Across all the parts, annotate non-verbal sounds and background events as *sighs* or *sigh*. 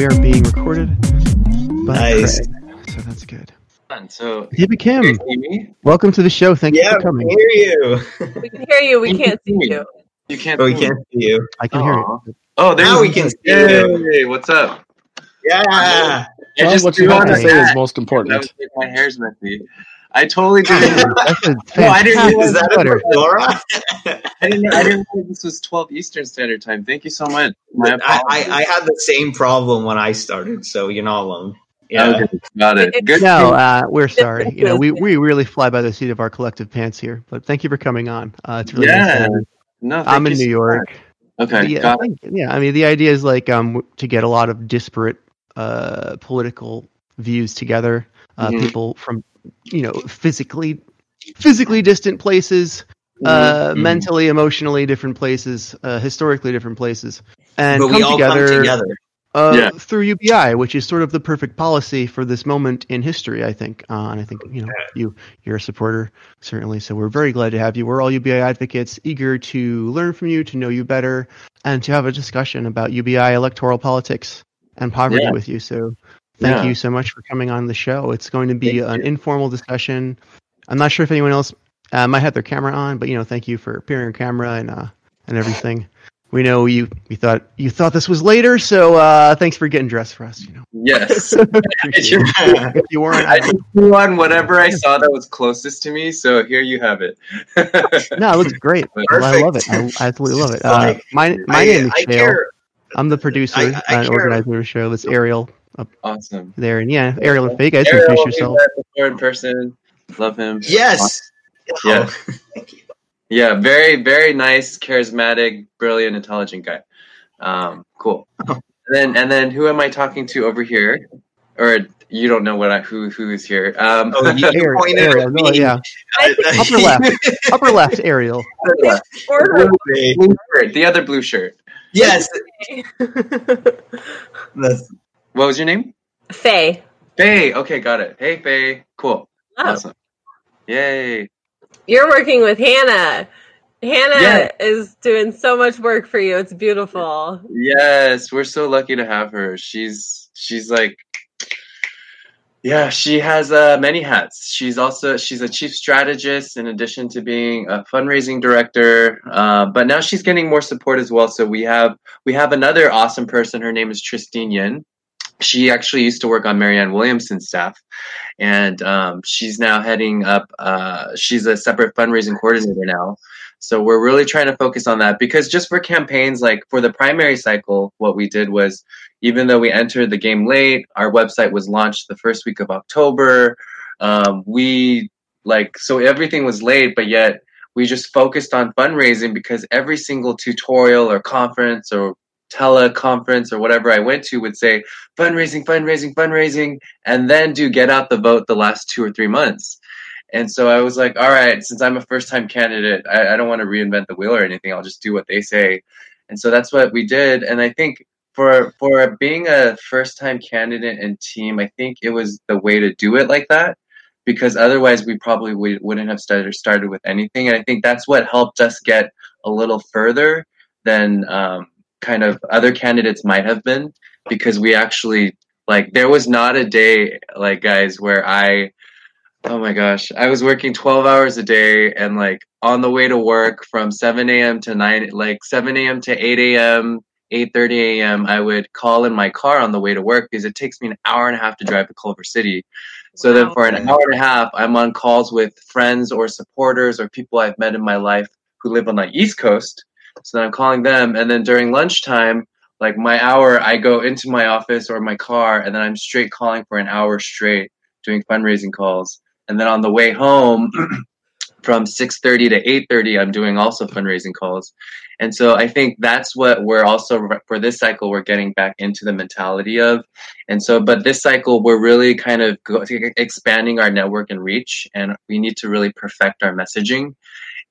we are being recorded. By Nice. Craig, so that's good. So, Hippie Kim, you see me? welcome to the show. Thank you Yeah, for we coming. can hear you. *laughs* We can hear you. We can't see you. You can't. But we can't see you. I can hear Aw. you. Oh, there Now we can see you. Hey, what's up? Yeah. I Tell just what you threw have to say is most important. my hair's messy. I totally *laughs* didn't. No, I didn't. fantastic Is that sweater. a? I didn't. know- I didn't know this was 12 Eastern Standard Time. Thank you so much. My I. I, I had the same problem when I started, so you're not alone. Yeah. Okay, got it. Good. No, uh, we're sorry. You know, we, we really fly by the seat of our collective pants here. But thank you for coming on. Uh, it's really nice Yeah. have you. No, thank I'm in you New York. much. Okay, yeah, I got yeah, I mean, the idea is like um to get a lot of disparate uh political views together. Uh, Mhm. People from you know physically physically distant places, uh, Mhm. mentally, emotionally different places, uh, historically different places, and but come we all together, come together. Uh, Yeah. through UBI, which is sort of the perfect policy for this moment in history, I think. Uh, and I think you know you you're a supporter certainly. So we're very glad to have you. We're all UBI advocates, eager to learn from you, to know you better, and to have a discussion about UBI electoral politics and poverty Yeah. with you. So thank Yeah. you so much for coming on the show. It's going to be Thank an informal discussion. I'm not sure if anyone else uh, might have their camera on, but you know, thank you for appearing on camera and uh, and everything. We know you you thought you thought this was later, so uh, thanks for getting dressed for us. You know, Yes. *laughs* Appreciate if you weren't, I I, just threw on whatever I saw that was closest to me, so here you have it. *laughs* no, it looks great. I love it. I, I absolutely love it. Uh, my my I, name is I Shale. care. I'm the producer I- I and care. organizer of the show. That's Ariel awesome. there, and yeah, Ariel and Faye, guys, Ariel, introduce yourself. met before in person. Love him. Yes. Yeah. Oh, *laughs* thank you. Yeah, very, very nice, charismatic, brilliant, intelligent guy. Um, cool. And then, and then, who am I talking to over here? Or you don't know what I who who is here? Um, Oh, you *laughs* Ariel, pointed Ariel, at no, yeah, upper left, *laughs* upper left, Ariel. Or her. blue shirt, the other blue shirt. yes. That's, What was your name? Faye. Faye. Okay, got it. Hey, Faye. Cool. Oh, Awesome. Yay. you're working with Hannah. Hannah Yeah. is doing so much work for you. It's beautiful. Yes, we're so lucky to have her. She's she's like yeah, she has uh, many hats. She's also she's a chief strategist in addition to being a fundraising director. Uh, but now she's getting more support as well. So we have we have another awesome person. Her name is Tristine Yin. She actually used to work on Marianne Williamson's staff, and um, she's now heading up. Uh, she's a separate fundraising coordinator now. So we're really trying to focus on that because just for campaigns, like for the primary cycle, what we did was even though we entered the game late, our website was launched the first week of October. Um, we like, so everything was late, but yet we just focused on fundraising because every single tutorial or conference or teleconference or whatever I went to would say fundraising, fundraising, fundraising, and then do get out the vote the last two or three months. And so I was like, all right, since I'm a first time candidate, I, I don't want to reinvent the wheel or anything. I'll just do what they say. And so that's what we did. And I think for for being a first time candidate and team, I think it was the way to do it like that. Because otherwise we probably would, wouldn't have started started with anything. And I think that's what helped us get a little further than um, kind of other candidates might have been. Because we actually like there was not a day like guys where I Oh my gosh. I was working 12 hours a day and like on the way to work from 7 a.m. to 9, like 7 a.m. to 8 a.m., 8.30 a.m. I would call in my car on the way to work because it takes me an hour and a half to drive to Culver City. So then for an hour and a half, I'm on calls with friends or supporters or people I've met in my life who live on the East Coast. So then I'm calling them. And then during lunchtime, like my hour, I go into my office or my car and then I'm straight calling for an hour straight doing fundraising calls. And then on the way home *clears throat* from 6.30 to 8.30 i'm doing also fundraising calls. And so i think that's what we're also for this cycle we're getting back into the mentality of. And so but this cycle we're really kind of expanding our network and reach and we need to really perfect our messaging.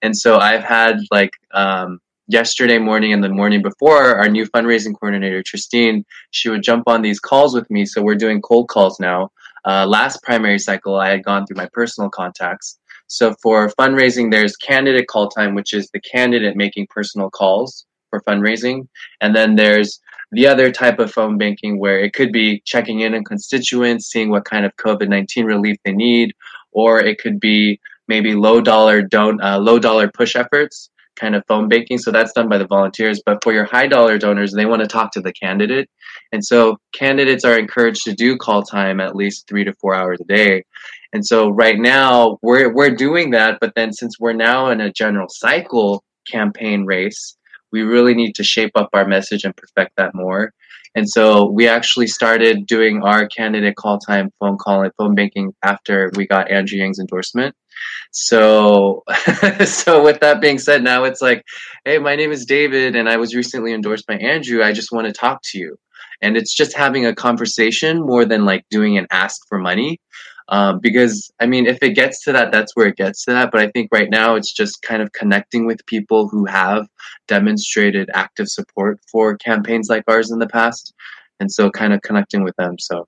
And so i've had like um, yesterday morning and the morning before our new fundraising coordinator Tristine she would jump on these calls with me so we're doing cold calls now uh, last primary cycle, I had gone through my personal contacts. So for fundraising, there's candidate call time, which is the candidate making personal calls for fundraising. And then there's the other type of phone banking where it could be checking in on constituents, seeing what kind of COVID 19 relief they need, or it could be maybe low dollar don't uh, low dollar push efforts kind of phone banking. So that's done by the volunteers. But for your high dollar donors they want to talk to the candidate. And so candidates are encouraged to do call time at least three to four hours a day. And so right now we're we're doing that. But then since we're now in a general cycle campaign race we really need to shape up our message and perfect that more. And so we actually started doing our candidate call time phone calling phone banking after we got andrew yang's endorsement so, *laughs* so with that being said, now it's like, hey, my name is David, and I was recently endorsed by Andrew. I just want to talk to you, and it's just having a conversation more than like doing an ask for money. Um, because I mean, if it gets to that, that's where it gets to that. But I think right now it's just kind of connecting with people who have demonstrated active support for campaigns like ours in the past, and so kind of connecting with them. So,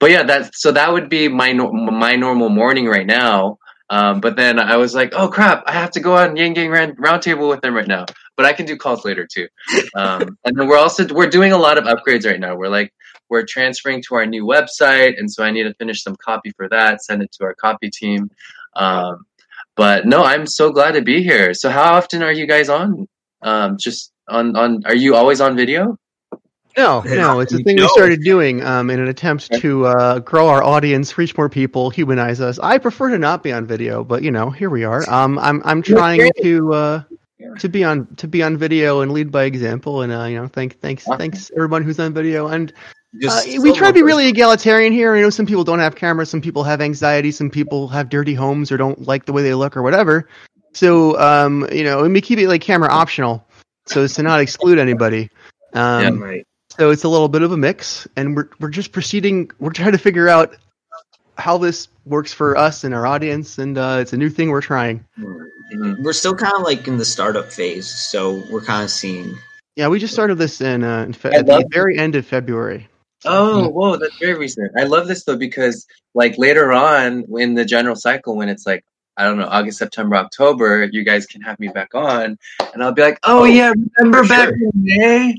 but yeah, that so that would be my my normal morning right now. Um, but then I was like, oh crap, I have to go on Yang Gang round, roundtable with them right now. But I can do calls later too. Um, *laughs* and then we're also we're doing a lot of upgrades right now. We're like we're transferring to our new website, and so I need to finish some copy for that, send it to our copy team. Um, but no, I'm so glad to be here. So how often are you guys on? Um, just on on are you always on video? No, *laughs* no, it's a thing no. we started doing um, in an attempt to uh, grow our audience, reach more people, humanize us. I prefer to not be on video, but you know, here we are. Um, I'm I'm trying to uh, to be on to be on video and lead by example, and uh, you know, thank thanks thanks everyone who's on video. And uh, we try to be really egalitarian here. I know some people don't have cameras, some people have anxiety, some people have dirty homes or don't like the way they look or whatever. So um, you know, and we keep it like camera optional, so as to not exclude anybody. Um, yeah, right. So it's a little bit of a mix, and we're we're just proceeding. We're trying to figure out how this works for us and our audience, and uh, it's a new thing we're trying. Mm-hmm. We're still kind of like in the startup phase, so we're kind of seeing. Yeah, we just started this in, uh, in fe- at the very end of February. Oh, whoa, that's very recent. I love this though because like later on in the general cycle, when it's like, I don't know, August, September, October, you guys can have me back on, and I'll be like, "Oh, oh yeah, remember back sure. in May?"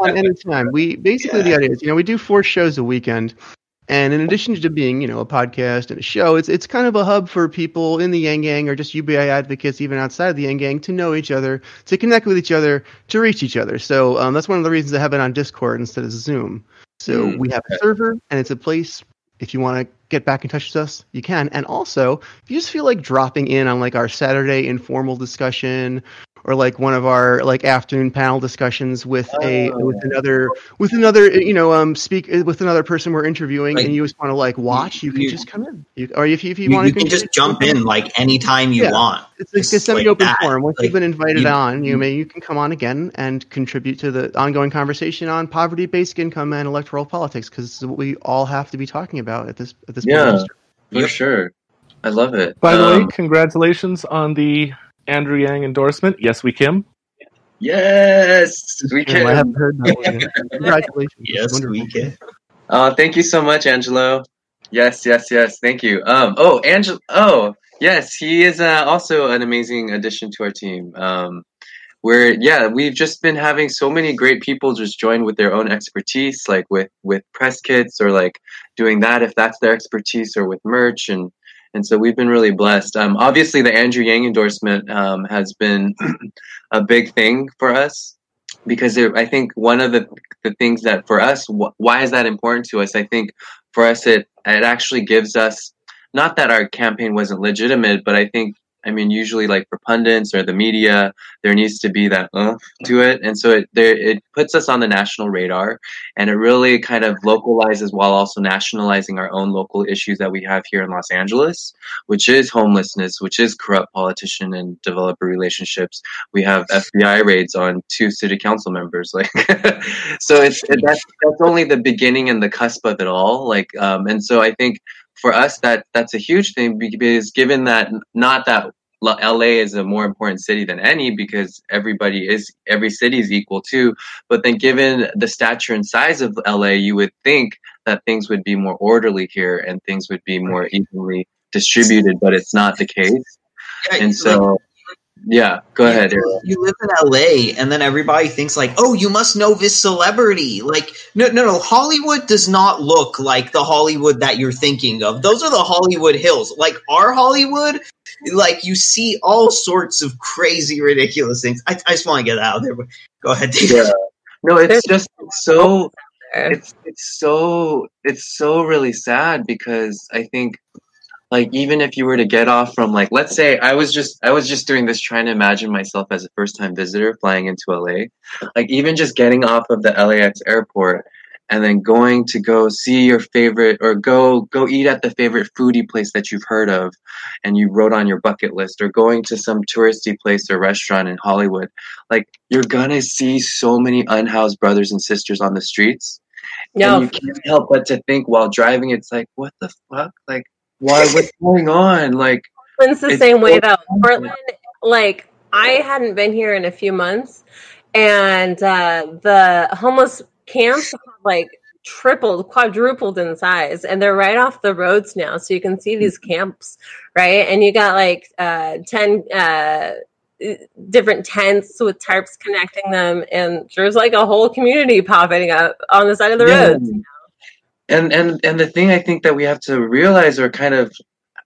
on *laughs* anytime. We basically yeah. the idea is, you know, we do four shows a weekend, and in addition to being, you know, a podcast and a show, it's it's kind of a hub for people in the Yang Gang or just UBI advocates, even outside of the Yang Gang, to know each other, to connect with each other, to reach each other. So um, that's one of the reasons I have it on Discord instead of Zoom. So mm, we have a server, and it's a place if you want to get back in touch with us, you can. And also, if you just feel like dropping in on like our Saturday informal discussion or like one of our like afternoon panel discussions with a oh, with another with another you know um speak with another person we're interviewing like, and you just want to like watch you can you, just come in. You, or if you, if you, you want you can just jump in like anytime you yeah. want. It's like a semi-open like forum. Once like, you've been invited on you may you can come on again and contribute to the ongoing conversation on poverty basic income and electoral politics because it's what we all have to be talking about at this at this yeah point for sure. I love it. By the um, way, congratulations on the Andrew Yang endorsement. Yes, we Kim. Yes, we can. I haven't heard that one. *laughs* Congratulations. yes, we can. Uh, thank you so much, Angelo. Yes, yes, yes. Thank you. Um, oh, Angelo. Oh, yes, he is uh, also an amazing addition to our team. Um, where yeah, we've just been having so many great people just join with their own expertise, like with with press kits or like doing that if that's their expertise, or with merch and and so we've been really blessed. Um, obviously, the Andrew Yang endorsement um, has been *clears throat* a big thing for us because it, I think one of the the things that for us, wh- why is that important to us? I think for us, it it actually gives us not that our campaign wasn't legitimate, but I think I mean, usually like for pundits or the media, there needs to be that uh, to it, and so it there it puts us on the national radar, and it really kind of localizes while also nationalizing our own local issues that we have here in Los Angeles, which is homelessness, which is corrupt politician and developer relationships. We have FBI raids on two city council members, like *laughs* so it's it, that's that's only the beginning and the cusp of it all, like um, and so I think for us that that's a huge thing because given that not that LA is a more important city than any because everybody is every city is equal too. But then, given the stature and size of LA, you would think that things would be more orderly here and things would be more evenly distributed. But it's not the case. Yeah, and so, Yeah, go ahead. Ariel. You live in LA, and then everybody thinks like, "Oh, you must know this celebrity." Like, no, no, no. Hollywood does not look like the Hollywood that you're thinking of. Those are the Hollywood Hills. Like our Hollywood, like you see all sorts of crazy, ridiculous things. I, I just want to get that out there. But go ahead, David. Yeah. No, it's just so oh, it's it's so it's so really sad because I think like even if you were to get off from like let's say I was just I was just doing this trying to imagine myself as a first time visitor flying into LA like even just getting off of the LAX airport and then going to go see your favorite or go go eat at the favorite foodie place that you've heard of and you wrote on your bucket list or going to some touristy place or restaurant in Hollywood like you're gonna see so many unhoused brothers and sisters on the streets. No, and you can't help but to think while driving, it's like, what the fuck? Like, why? What's going on? Like, Portland's the same way though. Portland, like I hadn't been here in a few months, and uh, the homeless camps like tripled, quadrupled in size, and they're right off the roads now, so you can see these camps, right? And you got like uh, ten. Uh, different tents with tarps connecting them and there's like a whole community popping up on the side of the Yeah. roads and and and the thing I think that we have to realize, or kind of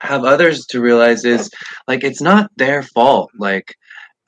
have others to realize, is like it's not their fault. Like,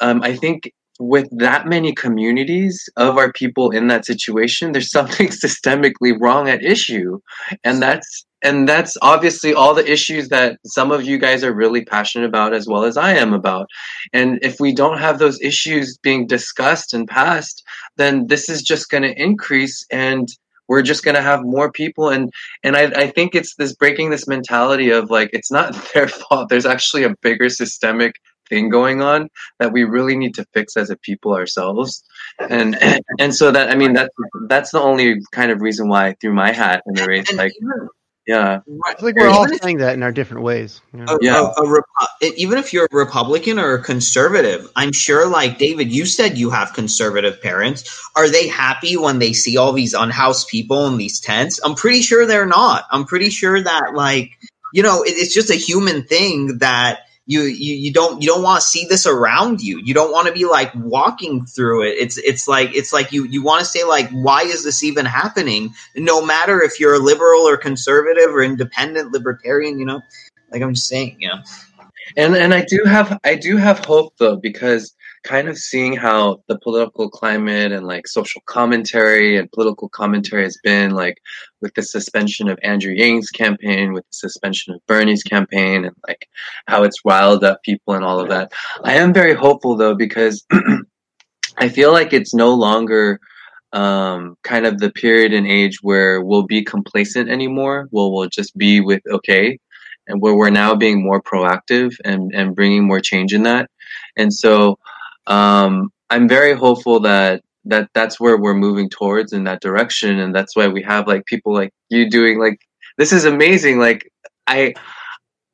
um, I think with that many communities of our people in that situation, there's *laughs* something systemically wrong at issue, and that's and that's obviously all the issues that some of you guys are really passionate about as well as I am about. And if we don't have those issues being discussed and passed, then this is just going to increase and we're just going to have more people and and I, I think it's this breaking this mentality of like it's not *laughs* their fault there's actually a bigger systemic thing going on that we really need to fix as a people ourselves. And and so that i mean that's that's the only kind of reason why i threw my hat in the race And like even, yeah I think we're all if- saying that in our different ways. you know? a, Yeah. a, a Repu- even if you're a Republican or a conservative, I'm sure, like David, you said you have conservative parents. Are they happy when they see all these unhoused people in these tents? I'm pretty sure they're not. I'm pretty sure that, like, you know, it, it's just a human thing that you you, you don't you don't want to see this around you. You don't want to be like walking through it. It's it's like it's like you you want to say like, why is this even happening? No matter if you're a liberal or conservative or independent libertarian, you know. Like I'm just saying, you know. and and i do have i do have hope though because kind of seeing how the political climate and like social commentary and political commentary has been like with the suspension of andrew yang's campaign with the suspension of bernie's campaign and like how it's riled up people and all of that i am very hopeful though because *clears throat* i feel like it's no longer um, kind of the period and age where we'll be complacent anymore. We'll, we'll just be with okay, and where we're now being more proactive and, and bringing more change in that. And so um, I'm very hopeful that that that's where we're moving towards in that direction, and that's why we have like people like you doing like this is amazing. Like I.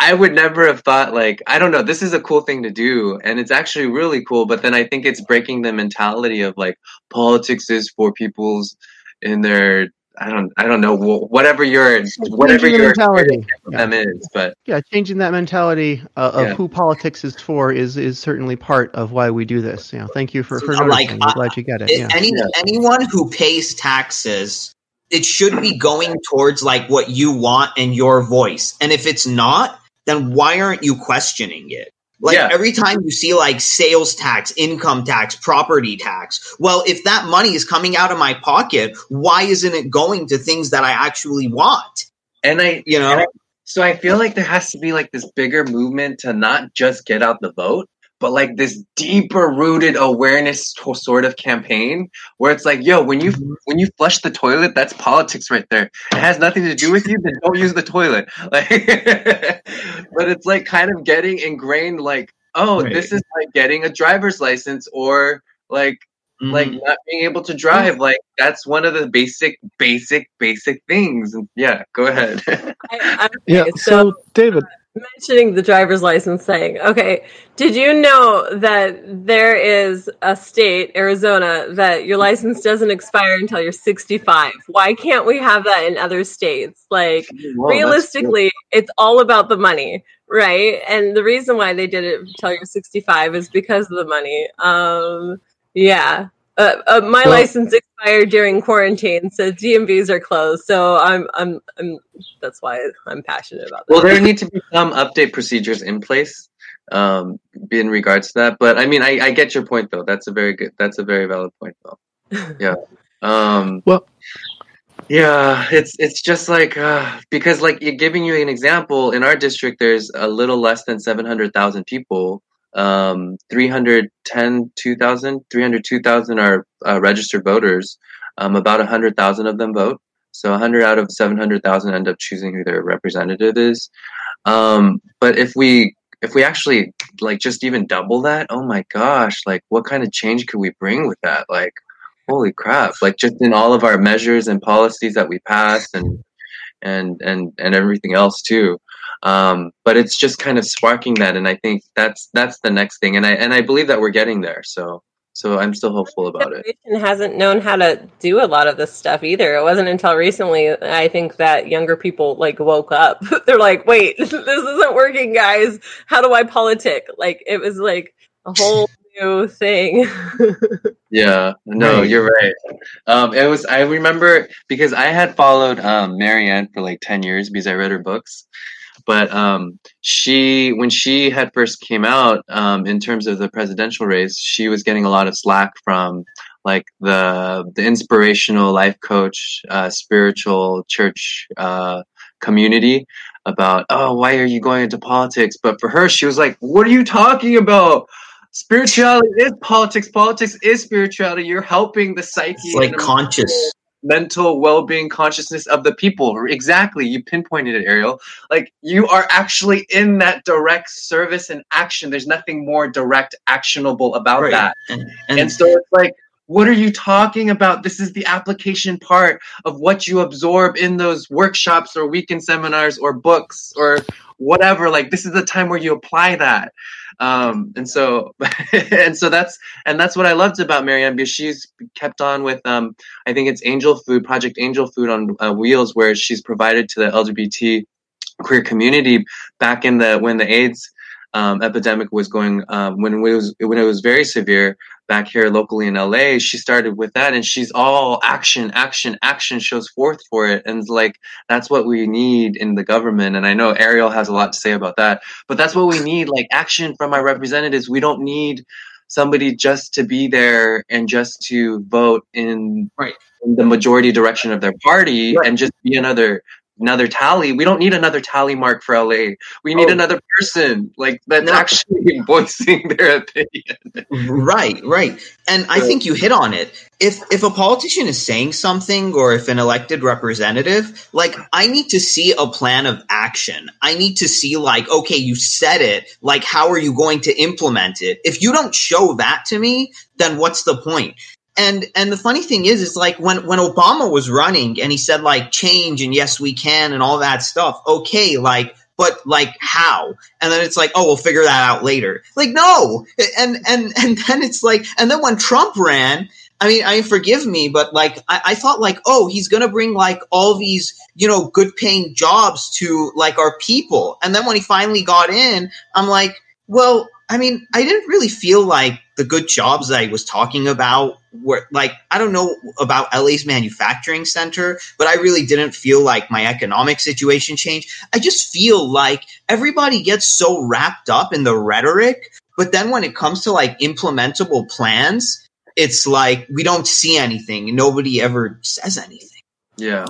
I would never have thought like I don't know this is a cool thing to do and it's actually really cool but then I think it's breaking the mentality of like politics is for people's in their I don't I don't know whatever your whatever your mentality. Yeah. them is but yeah, changing that mentality uh, of Yeah. who politics is for is is certainly part of why we do this. You know, thank you for for So, like, noticing. I'm glad you get it. Yeah. any Yeah. anyone who pays taxes, it should be going towards like what you want and your voice. And if it's not, then why aren't you questioning it? Like Yeah. every time you see like sales tax, income tax, property tax. Well, if that money is coming out of my pocket, why isn't it going to things that I actually want? and I You know? I- so I feel like there has to be like this bigger movement to not just get out the vote but like this deeper rooted awareness to- sort of campaign where it's like yo when you when you flush the toilet that's politics right there it has nothing to do with you then don't use the toilet *laughs* like but it's like kind of getting ingrained like oh Right. this is like getting a driver's license or like like Mhm. not being able to drive like that's one of the basic basic basic things yeah go ahead *laughs* I, I, Yeah. okay, So, David, mentioning the driver's license thing. Okay, did you know that there is a state, Arizona, that your license doesn't expire until you're 65? Why can't we have that in other states? Like Whoa, realistically, it's all about the money, right? And the reason why they did it until you're 65 is because of the money. Um, yeah. Uh, uh, my Well- license expired during quarantine, so DMVs are closed. So I'm, I'm, I'm. That's why I'm passionate about that. Well, there need to be some update procedures in place um, in regards to that. But I mean, I, I get your point though. That's a very good. That's a very valid point though. *laughs* Yeah. Um, Well- yeah, it's it's just like uh, because like giving you an example in our district, there's a little less than seven hundred thousand people. Um, 310, 2,000, 302,000 are uh, registered voters. Um, about 100,000 of them vote. So 100 out of 700,000 end up choosing who their representative is. Um, but if we if we actually like just even double that, oh my gosh, like what kind of change could we bring with that? Like, holy crap! Like just in all of our measures and policies that we pass and and and and everything else too. Um, but it's just kind of sparking that, and I think that's that's the next thing, and I and I believe that we're getting there. So so I'm still hopeful about it. generation hasn't known how to do a lot of this stuff either. It wasn't until recently I think that younger people like woke up. *laughs* They're like, "Wait, *laughs* this isn't working, guys. How do I politic?" Like it was like a whole new thing. *laughs* Yeah, no, Right. you're right. Um, it was. I remember because I had followed um, Marianne for like ten years because I read her books. But um, she, when she had first came out, um, in terms of the presidential race, she was getting a lot of slack from like the the inspirational life coach, uh, spiritual church uh, community about, oh, why are you going into politics? But for her, she was like, what are you talking about? Spirituality is politics. Politics is spirituality. You're helping the psyche, It's like conscious. Mental well-being consciousness of the people. Exactly you pinpointed it ariel. Like you are actually in that direct service and action. There's nothing more direct actionable about Right. that. And, and, and so it's like what are you talking about? This is the application part of what you absorb in those workshops or weekend seminars or books or whatever like this is the time where you apply that. Um and so *laughs* and so that's and that's what i loved about marianne because she's kept on with um I think it's Angel Food, Project Angel Food on uh, Wheels, where she's provided to the LGBT queer community back in the when the AIDS um, epidemic was going um, when it was when it was very severe back here locally in LA. She started with that, and she's all action, action, action shows forth for it, and like that's what we need in the government. And I know Ariel has a lot to say about that, but that's what we need, like action from our representatives. We don't need somebody just to be there and just to vote in, Right. in the majority direction of their party Right. and just be another another tally. We don't need another tally mark for LA. We need Oh. another person like that's No. actually *laughs* voicing their opinion. Right, right. And I think you hit on it. If if a politician is saying something or if an elected representative, like I need to see a plan of action. I need to see like, okay, you said it, like how are you going to implement it? If you don't show that to me, then what's the point? And and the funny thing is, is like when when Obama was running and he said like change and yes we can and all that stuff. Okay, like but like how? And then it's like, oh, we'll figure that out later. Like no, and and and *laughs* then it's like, and then when Trump ran. I mean, I forgive me, but like I, I thought, like, oh, he's gonna bring like all these, you know, good paying jobs to like our people. And then when he finally got in, I'm like, well, I mean, I didn't really feel like the good jobs that I was talking about were like I don't know about LA's manufacturing center, but I really didn't feel like my economic situation changed. I just feel like everybody gets so wrapped up in the rhetoric, but then when it comes to like implementable plans, it's like we don't see anything. Nobody ever says anything. Yeah.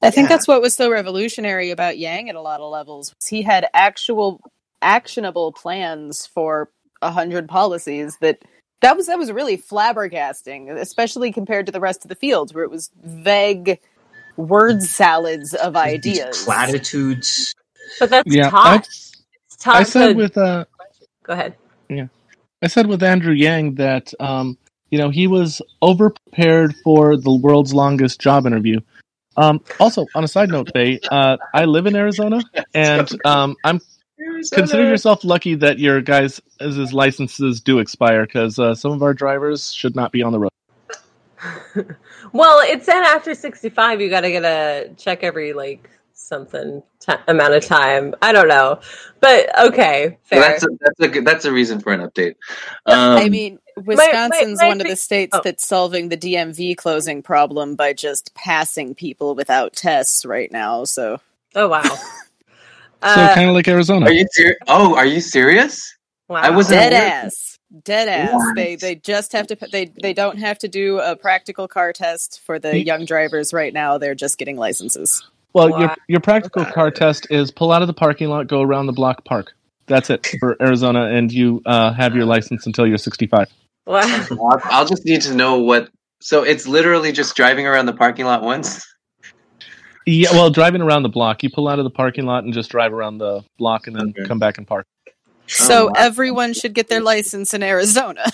I think Yeah. that's what was so revolutionary about Yang at a lot of levels. He had actual actionable plans for a hundred policies that that was that was really flabbergasting, especially compared to the rest of the fields where it was vague word salads of These ideas. platitudes. but that's Yeah, I, taught. I said to- with uh, Go ahead. Yeah, I said with Andrew Yang that um, you know he was over prepared for the world's longest job interview. Um, also, on a side note, Faye, uh, I live in Arizona, *laughs* and um, I'm Arizona. Consider yourself lucky that your guys' his licenses do expire because uh, some of our drivers should not be on the road. *laughs* well, it said after 65, you got to get a check every like something ti amount of time. I don't know, but okay, So fair. that's a, that's a good, that's a reason for an update. Um, I mean, Wisconsin's my one of the states oh. that's solving the DMV closing problem by just passing people without tests right now. So oh wow. *laughs* So Uh, kind of like Arizona. are you serious? Oh, are you serious? wow. I wasn't dead aware. ass, dead ass. What? They they just have to they they don't have to do a practical car test for the young drivers right now. They're just getting licenses. Well, your Wow. your practical car test is pull out of the parking lot, go around the block, park. That's it for *laughs* Arizona, and you uh, have your license until you're 65. Wow. I'll, I'll just need to know what. So it's literally just driving around the parking lot once. Yeah, well, driving around the block, you pull out of the parking lot and just drive around the block, and then Okay. come back and park. So wow. everyone should get their license in Arizona. *laughs*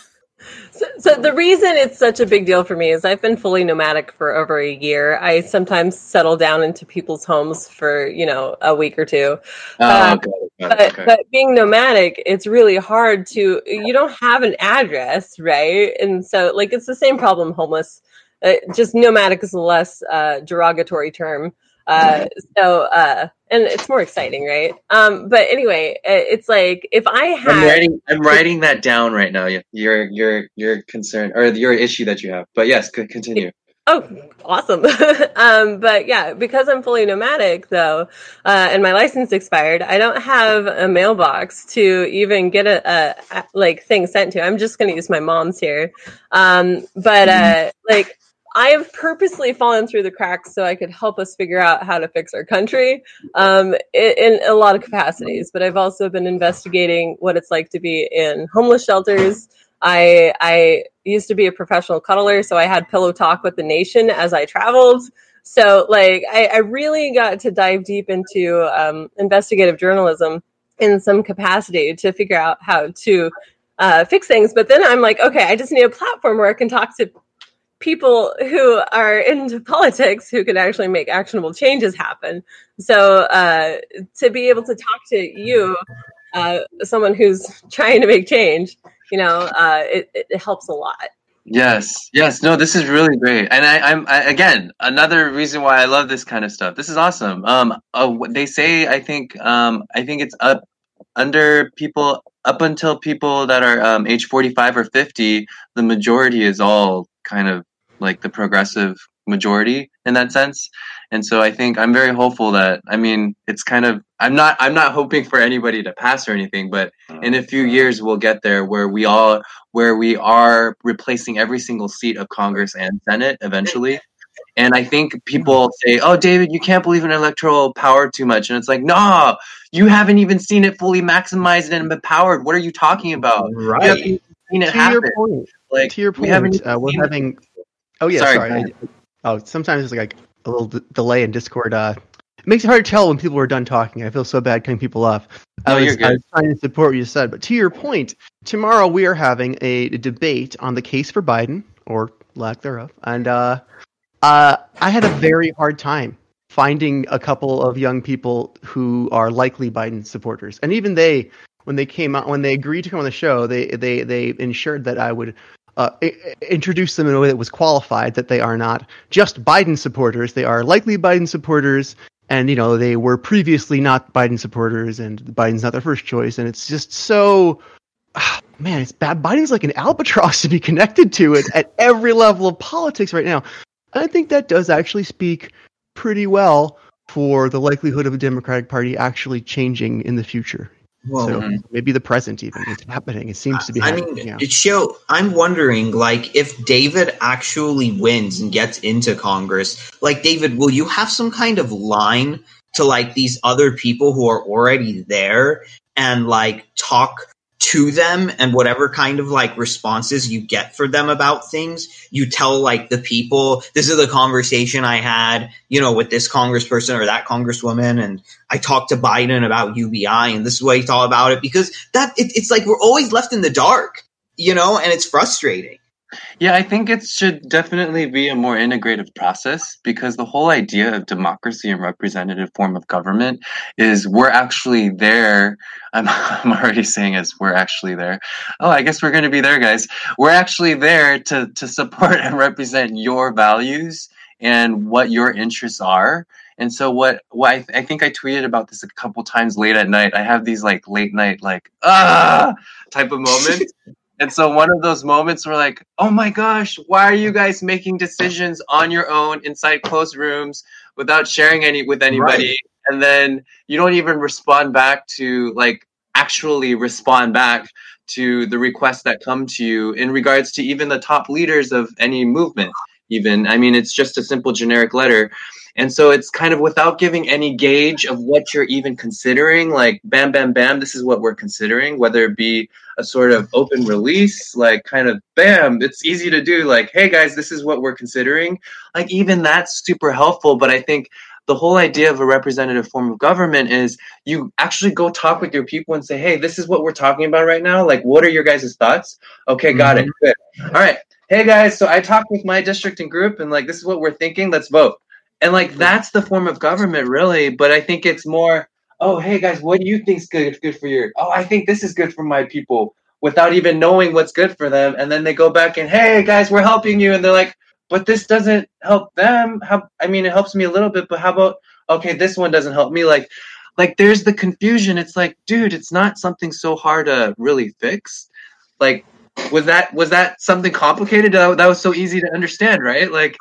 So, so the reason it's such a big deal for me is I've been fully nomadic for over a year. I sometimes settle down into people's homes for you know a week or two. Oh, Uh, got it, got But okay. but being nomadic, it's really hard to. You don't have an address, right? And so like it's the same problem. Homeless, uh, just nomadic is a less uh, derogatory term. Uh, so uh, and it's more exciting, right? Um, but anyway, it's like if I have I'm writing. I'm writing that down right now. Your your your concern or your issue that you have. But yes, continue. Oh, awesome. *laughs* um, but yeah, because I'm fully nomadic though, uh, and my license expired, I don't have a mailbox to even get a, a, a like thing sent to. I'm just going to use my mom's here. Um, but, uh, like, I have purposely fallen through the cracks so I could help us figure out how to fix our country um, in, in a lot of capacities. But I've also been investigating what it's like to be in homeless shelters. I I used to be a professional cuddler, so I had pillow talk with the nation as I traveled. So like I, I really got to dive deep into um, investigative journalism in some capacity to figure out how to uh, fix things. But then I'm like, okay, I just need a platform where I can talk to people who are into *laughs* politics who can actually make actionable changes happen. So uh, to be able to talk to you, uh, someone who's *laughs* trying to make change, you know, uh, it, it helps a lot. Yes, yes. No, this is really great, and I, I'm I, again another reason why I love this kind of stuff. This is awesome. Um, uh, they say I think um I think it's up under people up until people that are um age 45 or 50. The majority is all kind of like the progressive majority in that sense, and so I think I'm very hopeful that I mean it's kind of I'm not I'm not hoping for anybody to pass or anything, but in a few years we'll get there where we all where we are replacing every single seat of Congress and Senate eventually. And I think people say, "Oh, David, you can't believe in electoral power too much," and it's like, "No, you haven't even seen it fully maximized and empowered. What are you talking about? You haven't Right. even seen it to happen. your point, Like to your we haven't point, uh, we're having it. Oh yeah, Sorry, sorry. I- oh, sometimes it's like a little d- delay in Discord. Uh, it makes it hard to tell when people are done talking. I feel so bad cutting people off. I No, was, you're good. I was trying to support what you said, but to your point, tomorrow we are having a, debate on the case for Biden or lack thereof, and uh, uh, I had a very hard time finding a couple of young people who are likely Biden supporters, and even they, when they came out, when they agreed to come on the show, they they they ensured that I would uh, introduce them in a way that was qualified, that they are not just Biden supporters, they are likely Biden supporters, and you know they were previously not Biden supporters, and Biden's not their first choice, and it's just so. ah, *sighs* Man, it's bad. Biden's like an albatross *laughs* to be connected to it at every level of politics right now. And I think that does actually speak pretty well for the likelihood of the Democratic Party actually changing in the future. Well, so maybe the present even. It's happening. It seems to be happening. I happening. mean, yeah. it show. I'm wondering, like, if David actually wins and gets into Congress, like, David, will you have some kind of line to like these other people who are already there and like talk to them and whatever kind of like responses you get for them about things, you tell like the people, this is the conversation I had, you know, with this congressperson or that congresswoman, and I talked to Biden about UBI, and this is what he thought about it because that it, it's like we're always left in the dark, you know, and it's frustrating. Yeah, I think it should definitely be a more integrative process because the whole idea of democracy and representative form of government is we're actually there. I'm, *laughs* I'm already saying as we're actually there. Oh, I guess we're going to be there, guys. We're actually there to, to support *laughs* and represent your values and what your interests are. And so what, what I, I think I tweeted about this a couple times late at night. I have these like late night, like, ah, type of *laughs* moments. And so one of those moments were like, oh my gosh, why are you guys making decisions on your own inside closed rooms without sharing any with anybody? Right. And then you don't even respond back to like actually respond back to the requests that come to you in regards to even the top leaders of any movement even i mean it's just a simple generic letter and so it's kind of without giving any gauge of what you're even considering, like bam, bam, bam, this is what we're considering, whether it be a sort of open release, like kind of bam, it's easy to do, like, hey guys, this is what we're considering. Like even that's super helpful. But I think the whole idea of a representative form of government is you actually go talk with your people and say, hey, this is what we're talking about right now. Like, what are your guys' thoughts? Okay, got mm-hmm. it. Good. All right. Hey guys, so I talked with my district and group, and like, this is what we're thinking. Let's vote and like that's the form of government really but i think it's more oh hey guys what do you think's good good for your oh i think this is good for my people without even knowing what's good for them. And then they go back and hey guys we're helping you. And they're like but this doesn't help them. How i mean it helps me a little bit but how about okay this one doesn't help me. Like like there's the confusion. It's like dude it's not something so hard to really fix. Like was that was that something complicated? That, that was so easy to understand right? Like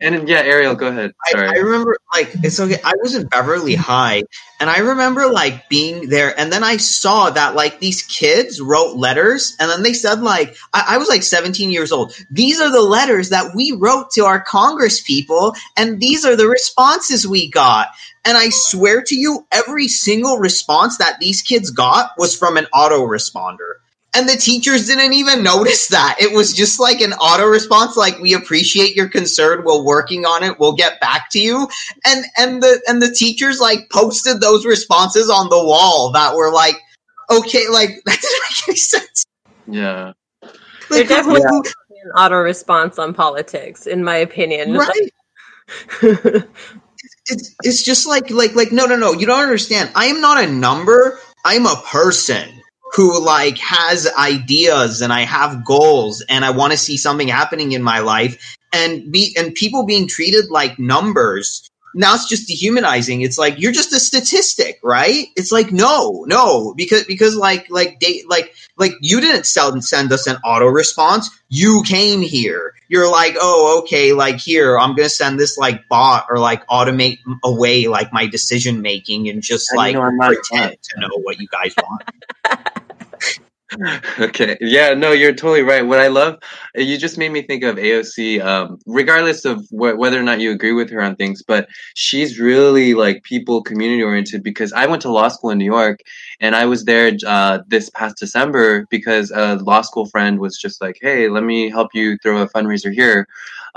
and yeah, Ariel, go ahead. Sorry. I, I, remember like it's okay. I was in Beverly High, and I remember like being there, and then I saw that like these kids wrote letters, and then they said like I, I was like 17 years old. These are the letters that we wrote to our Congress people, and these are the responses we got. And I swear to you, every single response that these kids got was from an autoresponder. And the teachers didn't even notice that. It was just like an auto response, like we appreciate your concern. We're working on it. We'll get back to you. And and the and the teachers like posted those responses on the wall that were like, okay, like *laughs* that didn't make any sense. Yeah. Like, definitely yeah. an auto response on politics, in my opinion. Right. it's it's just like like like no no no you don't understand. I am not a number. I'm a person who like has ideas and I have goals and I want to see something happening in my life and be and people being treated like numbers now it's just dehumanizing. It's like you're just a statistic right? It's like no no because because like like they like like you didn't send send us an auto response. You came here. You're like oh okay like here i'm gonna send this like bot or like automate away like my decision making and just like pretend to know what you guys want *laughs* *laughs* okay. Yeah, no, you're totally right. What I love, you just made me think of AOC, um, regardless of wh- whether or not you agree with her on things, but she's really like people community oriented because I went to law school in New York and I was there uh, this past December because a law school friend was just like, hey, let me help you throw a fundraiser here.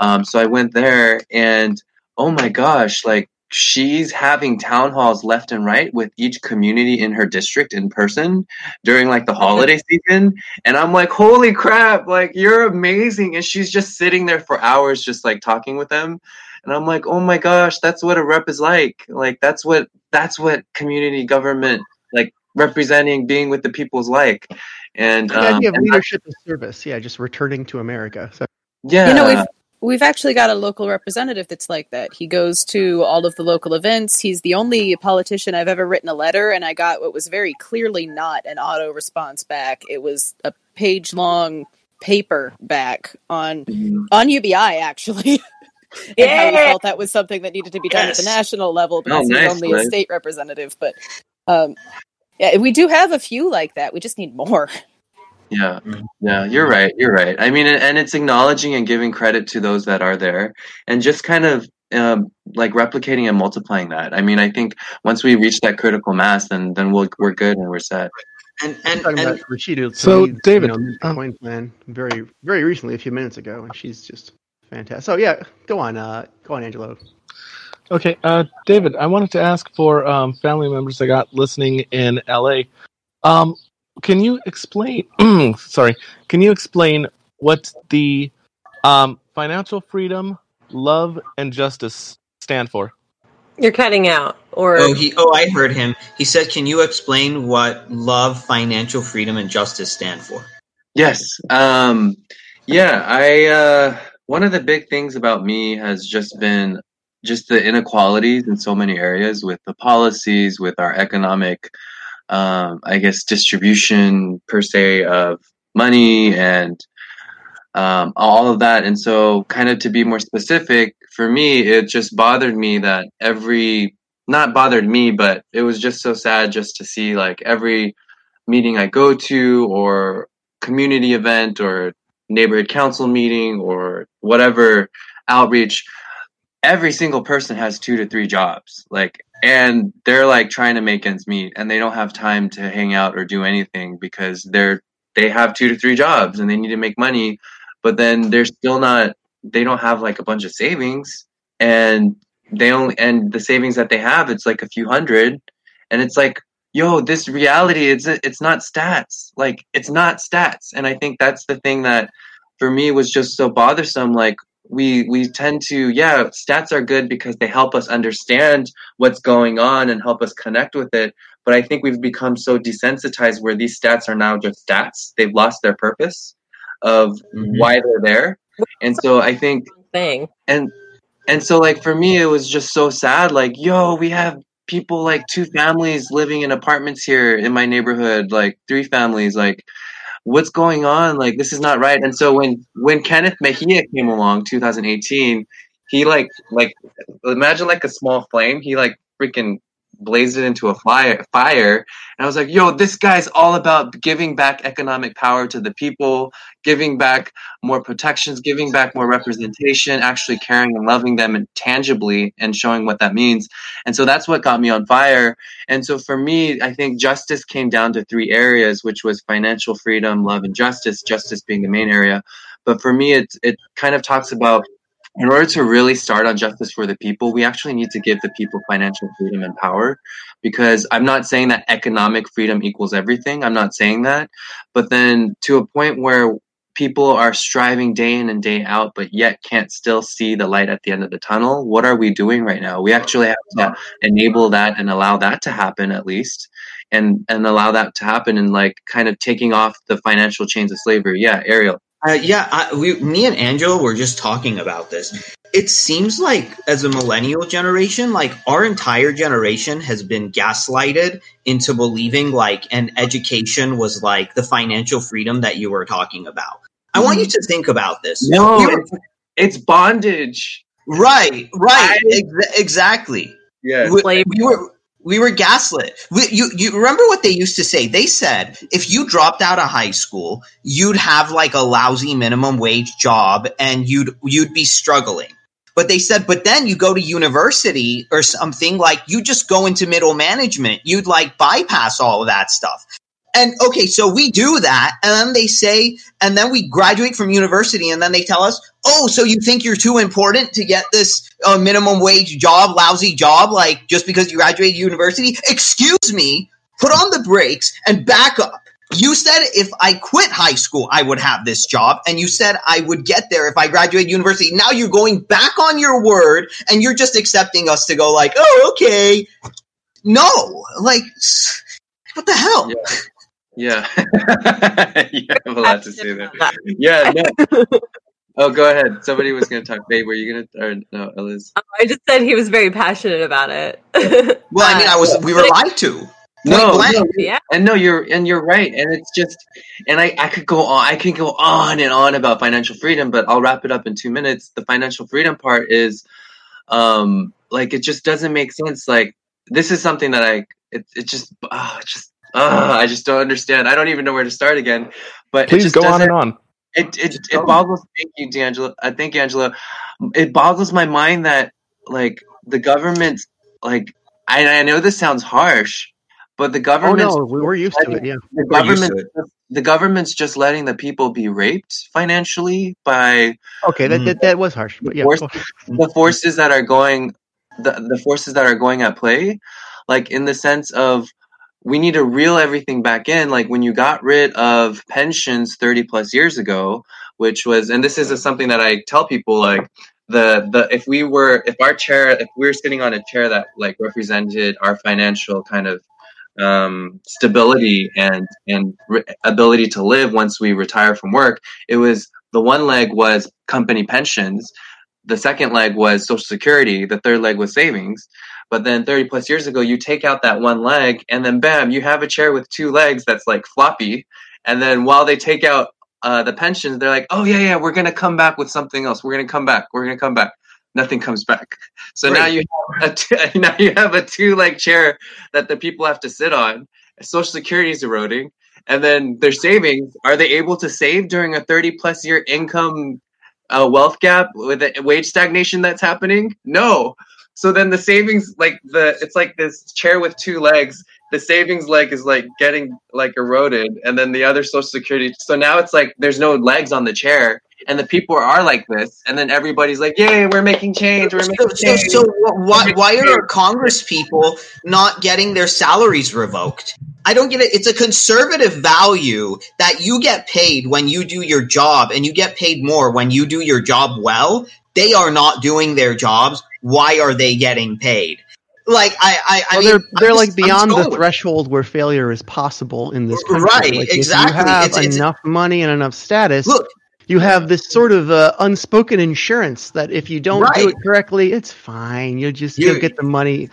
Um, so I went there and oh my gosh, like she's having town halls left and right with each community in her district in person during like the holiday *laughs* season. And i'm like holy crap like you're amazing. And she's just sitting there for hours just like talking with them. And i'm like oh my gosh that's what a rep is like. Like that's what that's what community government like representing being with the people's like. And the um, idea of leadership and service. Yeah just returning to america. So yeah. You know we've We've actually got a local representative that's like that. He goes to all of the local events. He's the only politician I've ever written a letter, and I got what was very clearly not an auto response back. It was a page long paper back on mm-hmm. on UBI actually. *laughs* and yeah. how he felt that was something that needed to be done yes. at the national level because oh, nice, he's only nice. a state representative. But um, yeah, we do have a few like that. We just need more. Yeah, mm-hmm. yeah, you're right. You're right. I mean, and it's acknowledging and giving credit to those that are there, and just kind of um, like replicating and multiplying that. I mean, I think once we reach that critical mass, then then we'll, we're good and we're set. And and, and Rashida, so David, you know, um, plan very very recently, a few minutes ago, and she's just fantastic. So yeah, go on, uh, go on, Angelo. Okay, uh, David, I wanted to ask for um, family members I got listening in LA. Um, can you explain? *clears throat* sorry, can you explain what the um, financial freedom, love, and justice stand for. You're cutting out, or Oh, he. Oh, I heard him. He said, "Can you explain what love, financial freedom, and justice stand for?" Yes. Um, yeah, I uh, one of the big things about me has just been just the inequalities in so many areas with the policies, with our economic, um, I guess, distribution per se of money and um, all of that. And so, kind of to be more specific, for me, it just bothered me that every not bothered me, but it was just so sad just to see like every meeting I go to or community event or neighborhood council meeting or whatever outreach every single person has two to three jobs like and they're like trying to make ends meet and they don't have time to hang out or do anything because they're they have two to three jobs and they need to make money but then they're still not they don't have like a bunch of savings and they only and the savings that they have it's like a few hundred and it's like yo this reality it's it's not stats like it's not stats and i think that's the thing that for me was just so bothersome like we we tend to yeah stats are good because they help us understand what's going on and help us connect with it but i think we've become so desensitized where these stats are now just stats they've lost their purpose of Mhm. why they're there and so i think thing. and and so like for me it was just so sad like yo we have people like two families living in apartments here in my neighborhood like three families like what's going on? Like this is not right. And so when when kenneth mejia came along 2018 he like like imagine like a small flame. He like freaking blazed it into a fire fire and i was like yo this guy's all about giving back economic power to the people giving back more protections, giving back more representation, actually caring and loving them and tangibly and showing what that means. And so that's what got me on fire. And so for me, I think justice came down to three areas, which was financial freedom, love, and justice, justice being the main area. But for me, it, it kind of talks about in order to really start on justice for the people, we actually need to give the people financial freedom and power. Because I'm not saying that economic freedom equals everything. I'm not saying that. But then to a point where people are striving day in and day out, but yet can't still see the light at the end of the tunnel. What are we doing right now? We actually have to enable that and allow that to happen at least, and and allow that to happen and like kind of taking off the financial chains of slavery. Yeah, Ariel. Uh, yeah, I, we, me and Angela were just talking about this. It seems like, as a millennial generation, like our entire generation has been gaslighted into believing like an education was like the financial freedom that you were talking about. I want you to think about this. No, were- it's, it's bondage. right, right, I- ex- exactly. Yeah. we, we were we were gaslit. We, you you remember what they used to say? They said if you dropped out of high school, you'd have like a lousy minimum wage job and you'd you'd be struggling. But they said, but then you go to university or something like you just go into middle management. You'd like bypass all of that stuff. And okay, so we do that, and then they say, and then we graduate from university, and then they tell us, oh, so you think you're too important to get this uh, minimum wage job, lousy job, like just because you graduated university? Excuse me, put on the brakes and back up. You said if I quit high school, I would have this job, and you said I would get there if I graduated university. Now you're going back on your word, and you're just accepting us to go like, oh, okay. No, like, what the hell? Yeah. Yeah. you have a lot to say there. Yeah, no. *laughs* Oh, go ahead. Somebody was going to talk. Babe, were you going to? Or no, Eliz? I just said he was very passionate about it. *laughs* Well, I mean, I was, we were lied to. No, no, yeah. and no, you're and you're right, and it's just, and I I could go on, I can go on and on about financial freedom, but I'll wrap it up in two minutes. The financial freedom part is, um, like it just doesn't make sense. Like this is something that I, it it just, ah, it just, ah, I just don't understand. I don't even know where to start again. But it Please just go on doesn't- and on. it it, it boggles thank you d'angelo uh, thank you angelo it boggles my mind that like the government like I, I know this sounds harsh but the government. Oh no, we were used to it. Yeah. the We're used to government the government's just letting the people be raped financially by Okay, that, that that was harsh, but yeah. Force- go- the forces that are going the, the forces that are going at play like in the sense of we need to reel everything back in like when you got rid of pensions 30 plus years ago which was, and this is something that I tell people like the the if we were if our chair if we were sitting on a chair that like represented our financial kind of um, stability and and re- ability to live once we retire from work, it was the one leg was company pensions, the second leg was social security, the third leg was savings. But then 30 plus years ago, you take out that one leg, and then bam, you have a chair with two legs that's like floppy. And then while they take out uh, the pensions, they're like, oh, yeah, yeah, we're going to come back with something else. We're going to come back. We're going to come back. Nothing comes back. *laughs* So *laughs* now you have a t- now you have a two leg chair that the people have to sit on. Social Security is eroding, and then their savings. Are they able to save during a thirty plus year income uh, wealth gap with the wage stagnation that's happening? No. So then the savings, like the, it's like this chair with two legs. The savings leg is like getting like eroded, and then the other social security. So now it's like there's no legs on the chair, and the people are like this, and then everybody's like, "Yay, we're making change! We're making So, change." so why, why are Congress people not getting their salaries revoked? I don't get it. It's a conservative value that you get paid when you do your job and you get paid more when you do your job well. They are not doing their jobs. Why are they getting paid? Like I, I, I well, mean, they're they're I'm like just- beyond the threshold where failure is possible in this country. Right, Like, exactly. If you have It's- it's- enough money and enough status, Look, you have this sort of uh, unspoken insurance that if you don't do it correctly, it's fine. You'll just You- you'll get the money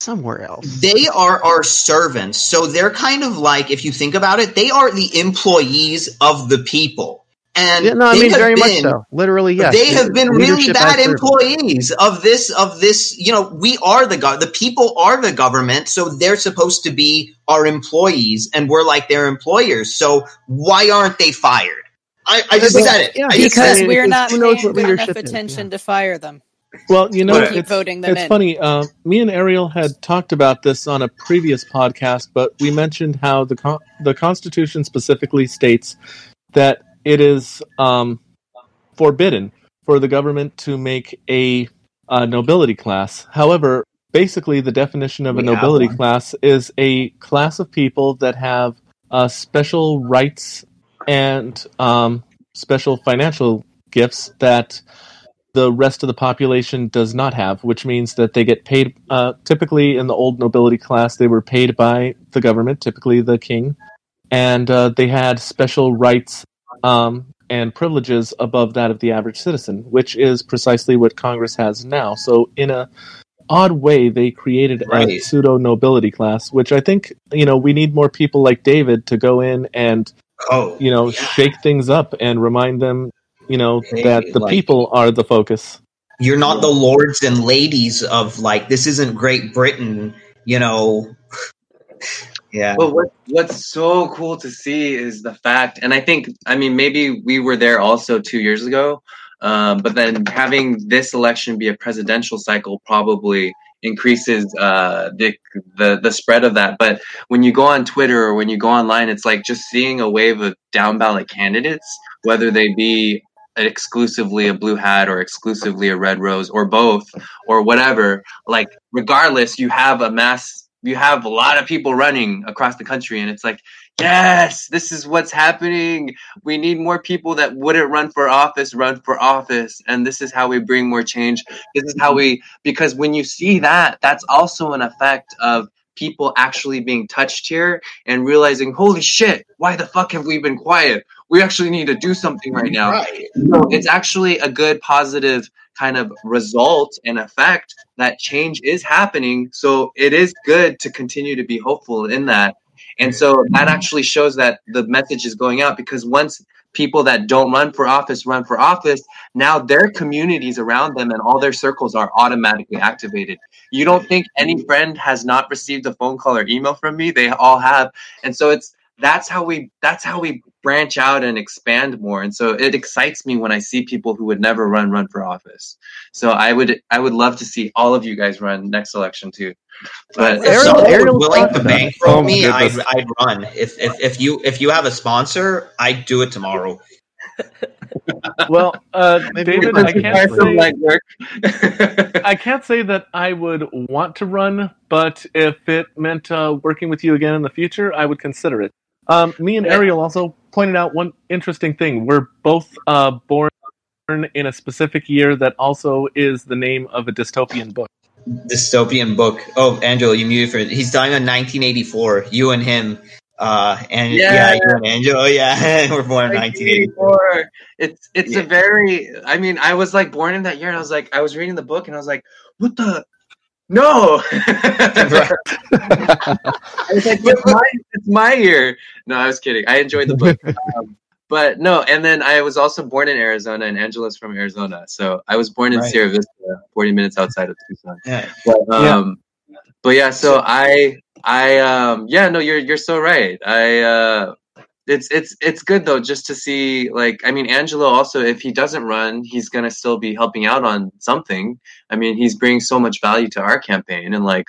somewhere else. they are our servants. So they're kind of like, if you think about it, they are the employees of the people. And Yeah, no, I they mean have very much been- so. Literally, yes. they have been really bad employees of this of this you know we are the gov- the people are the government so they're supposed to be our employees and we're like their employers so why aren't they fired i, I just Well, said it yeah, because said it. we're not paying enough leadership is, attention yeah. to fire them. Well, you know, But- Keep it's, voting them it's in. funny. Uh, me and Ariel had talked about this on a previous podcast, but we mentioned how the con- the Constitution specifically states that it is um, forbidden for the government to make a, uh nobility class. However, basically, the definition of a We have nobility class is a class of people that have uh, special rights and um, special financial gifts that the rest of the population does not have, which means that they get paid. Uh, typically, in the old nobility class, they were paid by the government, typically the king, and uh, they had special rights um, and privileges above that of the average citizen, which is precisely what Congress has now. So, in a odd way, they created a pseudo nobility class, which I think you know we need more people like David to go in and oh you know yeah. shake things up and remind them you know Hey, that the like- people are the focus you're not the lords and ladies of like this isn't great britain you know *laughs* yeah But what what's so cool to see is the fact, and I think, I mean, maybe we were there also two years ago, um, but then having this election be a presidential cycle probably increases uh, the, the the spread of that. But when you go on Twitter or when you go online, it's like just seeing a wave of down ballot candidates, whether they be exclusively a blue hat or exclusively a red rose or both or whatever. Like regardless, you have a mass you have a lot of people running across the country and it's like yes this is what's happening. We need more people that wouldn't run for office run for office and this is how we bring more change. This is how we because when you see that that's also an effect of people actually being touched here and realizing holy shit why the fuck have we been quiet we actually need to do something right now. Right. So it's actually a good positive kind of result and effect that change is happening. So it is good to continue to be hopeful in that. And so that actually shows that the message is going out because once people that don't run for office run for office now their communities around them and all their circles are automatically activated. You don't think any friend has not received a phone call or email from me? They all have. And so it's that's how we that's how we branch out and expand more and so it excites me when i see people who would never run run for office so i would i would love to see all of you guys run next election too but if Ariel- someone Ariel willing to bankroll Oh, me, I'd, goodness. I'd run. If, if if you if you have a sponsor, I'd do it tomorrow. *laughs* well uh, Maybe david i can't say. *laughs* I can't say that I would want to run, but if it meant uh, working with you again in the future, I would consider it. Um, me and Ariel also pointed out one interesting thing. We're both uh, born in a specific year that also is the name of a dystopian book. Dystopian book. Oh, Angelo, you muted for it. He's dying on 1984. You and him. Uh, and yeah, Yeah. you and Angelo. *laughs* Yeah, we're born in 1984. It's it's Yeah. a very. I mean, I was like born in that year, and I was like, I was reading the book, and I was like, what the. No, Right. *laughs* *laughs* I was like, it's my, it's my year. No, I was kidding. I enjoyed the book, *laughs* um, but no. And then I was also born in Arizona, and Angela's from Arizona, so I was born in Right. Sierra Vista, forty minutes outside of Tucson. Yeah. But Yeah. um, but yeah, so I I um yeah no you're you're so right. I uh it's it's it's good though just to see like I mean Angelo also if he doesn't run he's gonna still be helping out on something. I mean he's bringing so much value to our campaign and like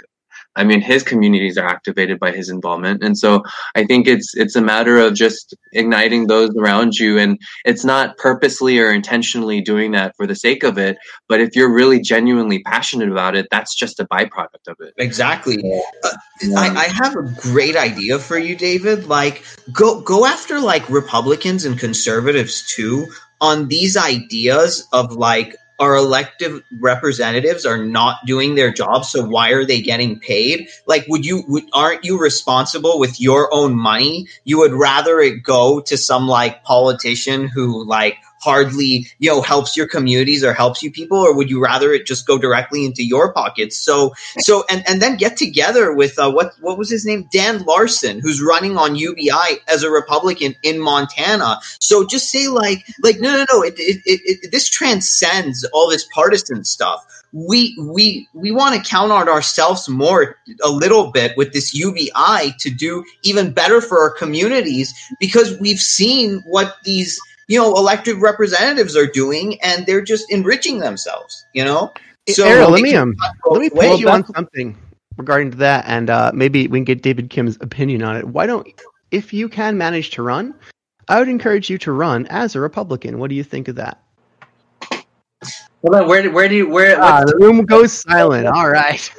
I mean his communities are activated by his involvement. And so I think it's it's a matter of just igniting those around you. And it's not purposely or intentionally doing that for the sake of it. But if you're really genuinely passionate about it that's just a byproduct of it. Exactly. Uh, I, I have a great idea for you, David. Like, go go after like Republicans and conservatives too on these ideas of like our elective representatives are not doing their job, so why are they getting paid? Like, would you would, aren't you responsible with your own money? You would rather it go to some like politician who like hardly you know helps your communities or helps you people, or would you rather it just go directly into your pockets? So so and and then get together with uh, what what was his name? Dan Larson who's running on UBI as a Republican in Montana. So just say like like no no no it, it, it, it this transcends all this partisan stuff. We we we want to count on ourselves more a little bit with this UBI to do even better for our communities because we've seen what these you know elected representatives are doing and they're just enriching themselves you know So Ariel, let it me can um, let me pull you on something regarding to that, and uh, maybe we can get David Kim's opinion on it. Why don't, if you can manage to run, I would encourage you to run as a Republican. What do you think of that? hold on where do- where do you where Ah, what's- the room goes silent. All right.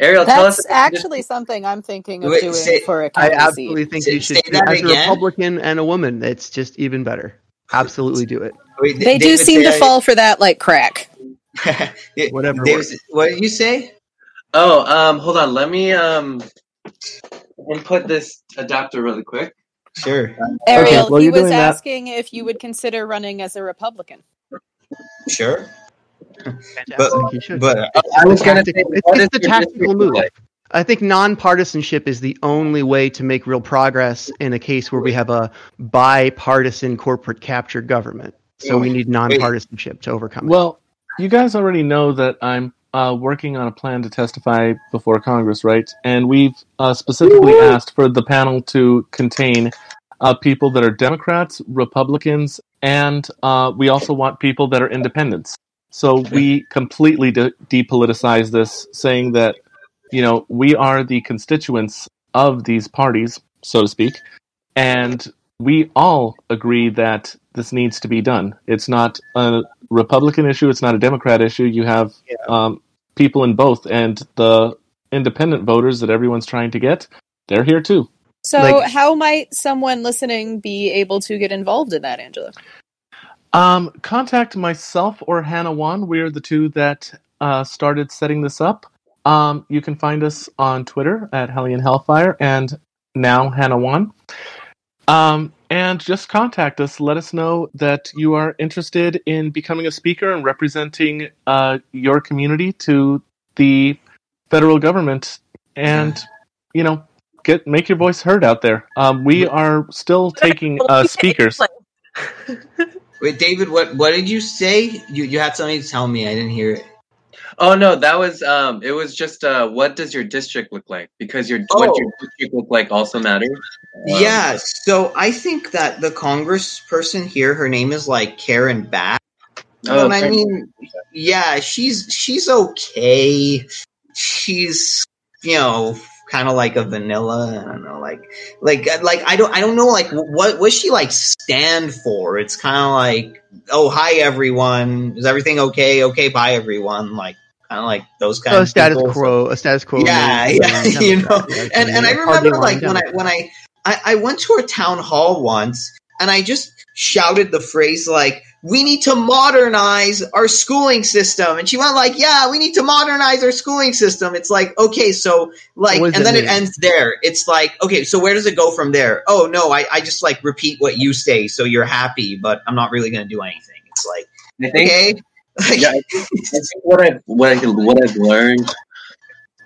Ariel tell us That's actually something I'm thinking of Wait, doing say- for a I county absolutely think Say- you should say that as a? Republican and a woman. It's just even better. Absolutely do it. Wait, They do seem say to fall for that like crack. *laughs* *laughs* Whatever David, what did you say? oh um hold on let me um input this adapter really quick Sure, Ariel, while he was doing that- asking if you would consider running as a Republican. sure. Fantastic. But- you should. But I was gonna say, it's, what it's is the tactical move. like? I think nonpartisanship is the only way to make real progress in a case where we have a bipartisan corporate capture government. So we need nonpartisanship to overcome it. Well, you guys already know that I'm uh, working on a plan to testify before Congress, right? And we've uh, specifically asked for the panel to contain uh, people that are Democrats, Republicans, and uh, we also want people that are independents. So we completely de- depoliticize this, saying that you know we are the constituents of these parties, so to speak, and we all agree that this needs to be done. It's not a Republican issue. It's not a Democrat issue. You have um, people in both, and the independent voters that everyone's trying to get, they're here too. So, Like- how might someone listening be able to get involved in that, Angela? Um, contact myself or Hannah Wan. We're the two that uh, started setting this up. Um, you can find us on Twitter at Hellion Hellfire and now Hannah Wan. Um, and just contact us. Let us know that you are interested in becoming a speaker and representing uh, your community to the federal government, and *sighs* you know, get make your voice heard out there. Um, we are still *laughs* taking uh, speakers. *laughs* *laughs* wait, David, what what did you say? You you had something to tell me. I didn't hear it. Oh no, that was um. It was just uh. What does your district look like? Because your Oh. what your district look like also matters. Um, yeah, so I think that the congressperson here, her name is like Karen Bass. Oh, and I mean, yeah, she's she's okay. She's you know kind of like a vanilla. I don't know, like like like I don't I don't know like what what she like stand for. It's kind of like oh hi everyone, is everything okay? Okay, bye everyone. Like kind of like those kind So of status people. quo, a status quo. Yeah, move, yeah, um, *laughs* you know, Democrat, yeah, and and I remember like when I when I, I I went to a town hall once and I just shouted the phrase like, "We need to modernize our schooling system," and she went like, "Yeah, we need to modernize our schooling system." It's like, okay, so like, and then that it ends there. It's like, okay, so where does it go from there? Oh no, I, I just like repeat what you say, so you're happy, but I'm not really going to do anything. It's like, I think okay, yeah, I think, I think what I've what I what I've learned,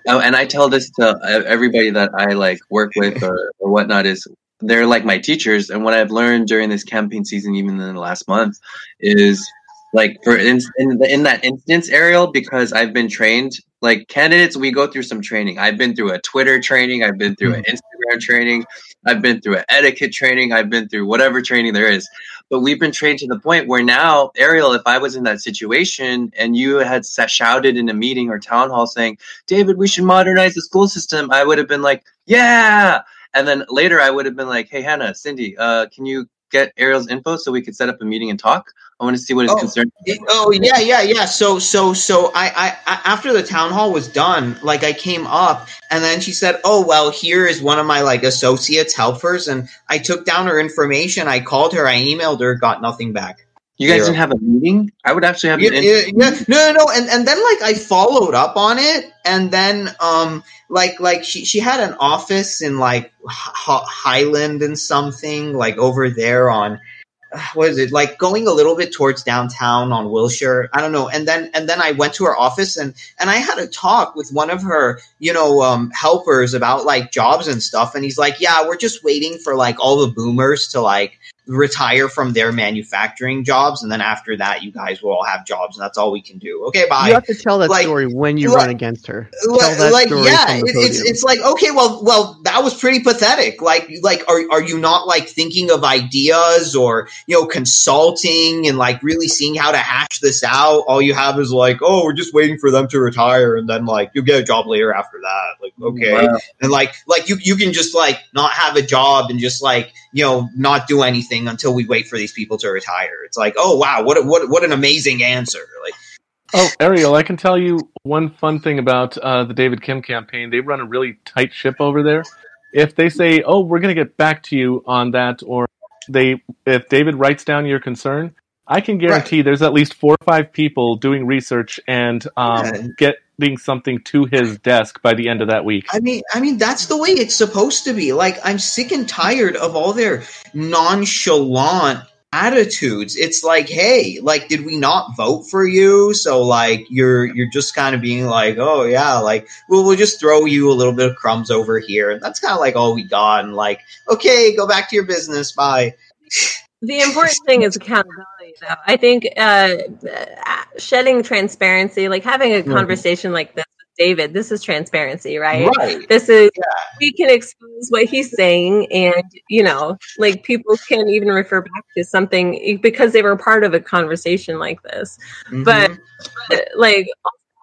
oh, and I tell this to everybody that I like work with or, or whatnot is they're like my teachers, and what I've learned during this campaign season, even in the last month, is like for in in, in that instance, Ariel, because I've been trained. Like candidates, we go through some training. I've been through a Twitter training. I've been through an hmm. Instagram training. I've been through etiquette training. I've been through whatever training there is. But we've been trained to the point where now ariel if i was in that situation and you had shouted in a meeting or town hall saying david we should modernize the school system i would have been like yeah! And then later i would have been like hey hannah cindy uh, can you get ariel's info so we could set up a meeting and talk i want to see what his Oh. concern Oh yeah, yeah, yeah. So so so I, I I after the town hall was done, like I came up and then she said, "Oh well, here is one of my like associates helpers," and I took down her information. I called her, I emailed her, got nothing back. you guys Zero. didn't have a meeting i would actually have Yeah, an yeah, yeah. no, no, no, and and then like I followed up on it, and then um like like she she had an office in like H- Highland and something like over there on *sighs* what is it like going a little bit towards downtown on Wilshire I don't know and then and then I went to her office and and I had a talk with one of her you know um helpers about like jobs and stuff and he's like yeah we're just waiting for like all the boomers to like retire from their manufacturing jobs and then after that you guys will all have jobs and that's all we can do okay bye You have to tell that Like- story when you like- run against her. Tell like, that like, story yeah, from the it, it's it's like okay, well, well, that was pretty pathetic. Like, like, are are you not like thinking of ideas or you know consulting and like really seeing how to hash this out? All you have is like, oh, we're just waiting for them to retire, and then like you'll get a job later after that. Like, okay, Wow. and like like you you can just like not have a job and just like you know not do anything until we wait for these people to retire. It's like, oh wow, what what what an amazing answer. Like, Oh, Ariel, I can tell you one fun thing about uh, the David Kim campaign. They run a really tight ship over there. If they say, "Oh, we're going to get back to you on that," or they, if David writes down your concern, I can guarantee there's at least four or five people doing research and um, Yeah. Getting something to his desk by the end of that week. I mean, I mean that's the way it's supposed to be. Like I'm sick and tired of all their nonchalant attitudes. It's like, hey, like did we not vote for you? So like you're you're just kind of being like, oh yeah, like well we'll just throw you a little bit of crumbs over here. And that's kind of like all we got. And like, okay, go back to your business. Bye. *laughs* The important thing is accountability, though. I think uh, shedding transparency, like having a conversation like this with David, this is transparency, right? Right. This is we can expose what he's saying, and you know, like people can even refer back to something because they were part of a conversation like this. But Mhm. like,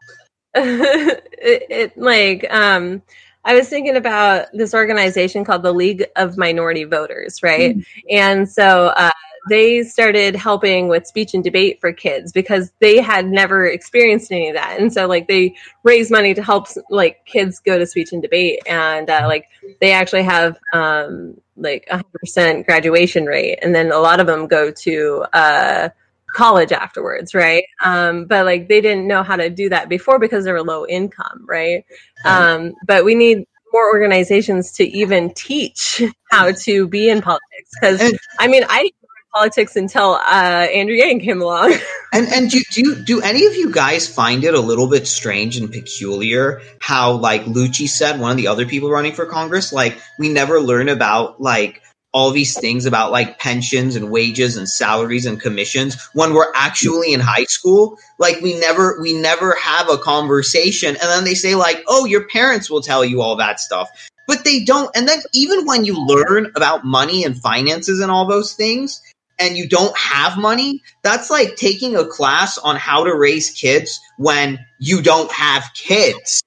*laughs* it, it like um. I was thinking about this organization called the League of Minority Voters, right? And so uh, they started helping with speech and debate for kids because they had never experienced any of that. And so, like, they raise money to help like kids go to speech and debate, and uh, like they actually have um, like a hundred percent graduation rate, and then a lot of them go to uh, college afterwards, right? Um, but like they didn't know how to do that before because they were low income, right? Um, but we need more organizations to even teach how to be in politics because I mean I didn't politics until uh, Andrew Yang came along. *laughs* And and do do do any of you guys find it a little bit strange and peculiar how like Lucci said, one of the other people running for Congress, like we never learn about like all these things about like pensions and wages and salaries and commissions when we're actually in high school? Like we never we never have a conversation. And then they say like oh your parents will tell you all that stuff. But they don't. And then even when you learn about money and finances and all those things and you don't have money that's like taking a class on how to raise kids when you don't have kids.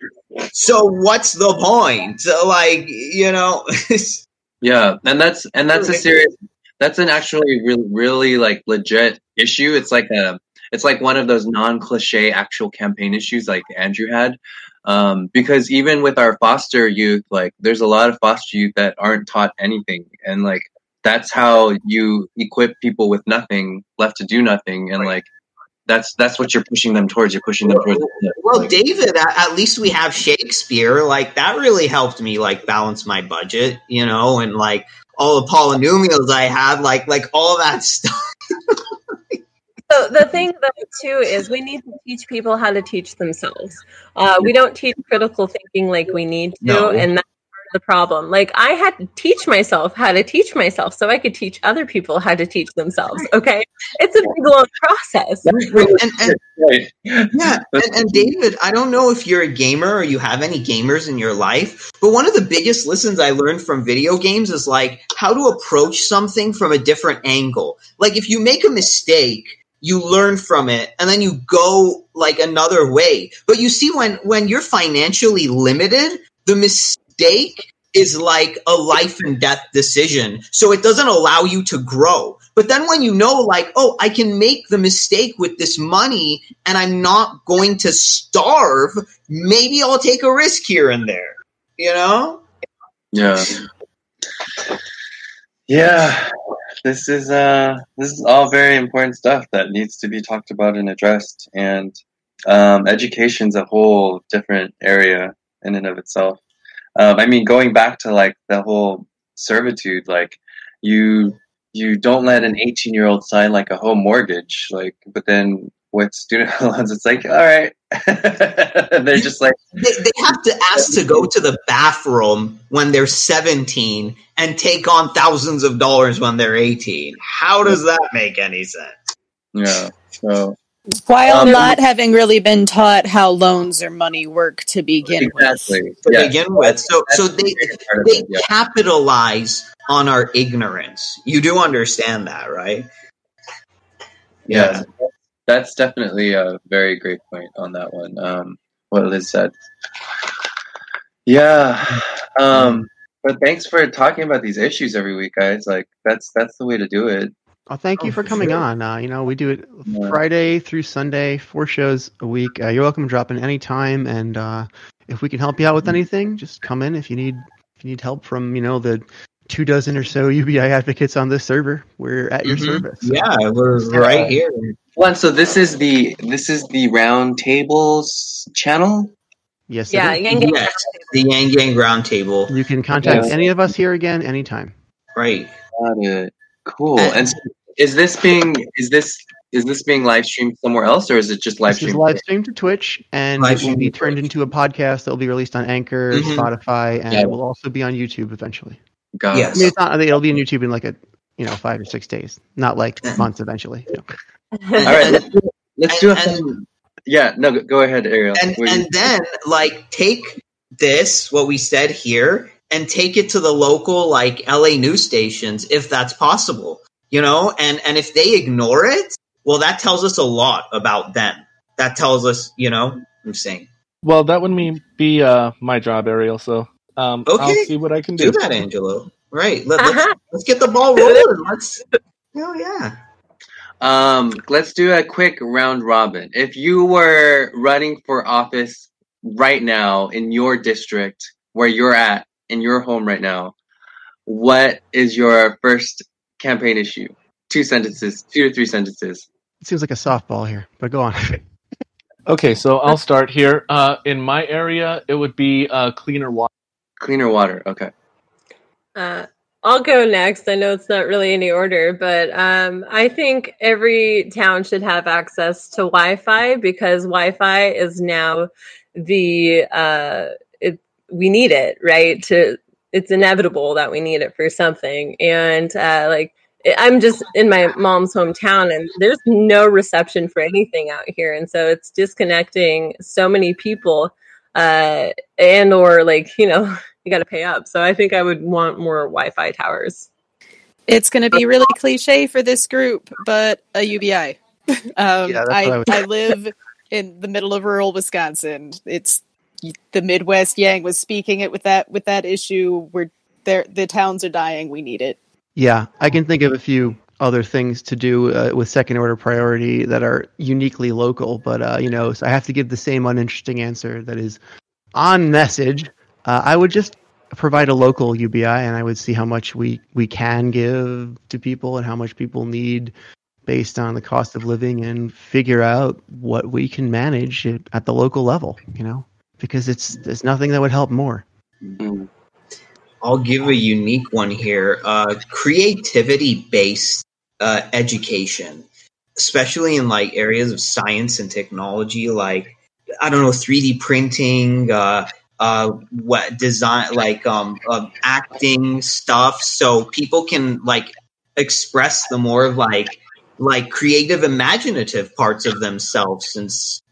So what's the point? Like you know *laughs* Yeah, and that's and that's a serious. That's an actually really really like legit issue. It's like a it's like one of those non cliche actual campaign issues like Andrew had. Um, because even with our foster youth, like there's a lot of foster youth that aren't taught anything, and like that's how you equip people with nothing left to do nothing and like that's that's what you're pushing them towards you're pushing them towards Well, like, David, at, at least we have Shakespeare. Like that really helped me like balance my budget, you know, and like all the polynomials I had, like like all that *laughs* stuff. So the thing though too is we need to teach people how to teach themselves. Uh, we don't teach critical thinking like we need to, No. and that's part of the problem. Like I had to teach myself how to teach myself so I could teach other people how to teach themselves. Okay, it's a big long process. And, and right. Yeah, and, and David, I don't know if you're a gamer or you have any gamers in your life, but one of the biggest lessons I learned from video games is like how to approach something from a different angle. Like if you make a mistake, you learn from it and then you go like another way. But you see when when you're financially limited, the mistake is like a life and death decision. So it doesn't allow you to grow. But then when you know, like, oh, I can make the mistake with this money and I'm not going to starve, maybe I'll take a risk here and there. You know? Yeah. Yeah. This is uh this is all very important stuff that needs to be talked about and addressed and um education's a whole different area in and of itself. Um I mean going back to like the whole servitude like you you don't let an 18 year old sign like a home mortgage like but then with student *laughs* loans it's like all right *laughs* they're just like They, they have to ask to go to the bathroom when they're 17 and take on thousands of dollars when they're 18. How does that make any sense? yeah so While Um, not having really been taught how loans or money work to begin exactly with. To yeah. begin with. So so they a big part of they yeah. capitalize on our ignorance. You do understand that, right? yeah that's definitely a very great point on that one um what liz said yeah um but thanks for talking about these issues every week guys like that's that's the way to do it Well, thank you Oh, for for coming sure. on. Uh, you know, we do it Yeah. Friday through Sunday, four shows a week. Uh, you're welcome to drop in anytime, and uh, if we can help you out with anything, just come in. If you need if you need help from you know the two dozen or so UBI advocates on this server, we're at your Mhm. service. So, Yeah, we're right here. one so this is the this is the round tables channel Yes. it Yeah, is. Yang Gang Yes, the Yang Gang Roundtable. You can contact Yeah. any of us here again anytime. Right. got it cool And- and so is this being is this is this being live streamed somewhere else or is it just live This is live streamed to Twitch, and Live it will be turned Twitch. into a podcast that will be released on Anchor, Mhm. Spotify, and Yeah. it will also be on YouTube eventually. Got yes. I mean, it's not, it'll be on YouTube in like a you know five or six days, not like months eventually. you all right let's do, let's do a And- yeah no go- go ahead ariel and What do you- and then like take this what we said here and take it to the local like LA news stations if that's possible you know and and if they ignore it well that tells us a lot about them that tells us you know I'm saying Well, that would mean be uh, my job, Ariel. So um, Okay. I'll see what I can do. do that Angelo right Let, Uh-huh. let's let's get the ball rolling let's hell yeah Um, let's do a quick round robin. If you were running for office right now in your district, where you're at, in your home right now, what is your first campaign issue? Two sentences, two or three sentences. It seems like a softball here, but go on. *laughs* Okay, so I'll start here. Uh, in my area, it would be uh, cleaner water. Cleaner water. Okay. Uh, I'll go next. I know it's not really any order, but um, I think every town should have access to Wi-Fi because Wi-Fi is now the uh, it. We need it, right? To it's inevitable that we need it for something, and uh, like I'm just in my mom's hometown, and there's no reception for anything out here, and so it's disconnecting so many people, uh, and or like you know *laughs* you got to pay up. So I think I would want more Wi-Fi towers. It's going to be really cliche for this group, but a UBI. *laughs* Um, Yeah, I, I I live in the middle of rural Wisconsin. It's the Midwest. Yang was speaking it with that with that issue. Where there the towns are dying. We need it. Yeah, I can think of a few other things to do uh, with second order priority that are uniquely local, but uh, you know, so I have to give the same uninteresting answer that is on message. Uh, I would just provide a local UBI, and I would see how much we we can give to people and how much people need based on the cost of living, and figure out what we can manage at, at the local level. You know, because it's there's nothing that would help more. Mm. I'll give a unique one here. Uh, creativity based uh, education, especially in like areas of science and technology, like I don't know, 3D printing, uh, uh, what design, like um, um, acting stuff, so people can like express the more of like like creative, imaginative parts of themselves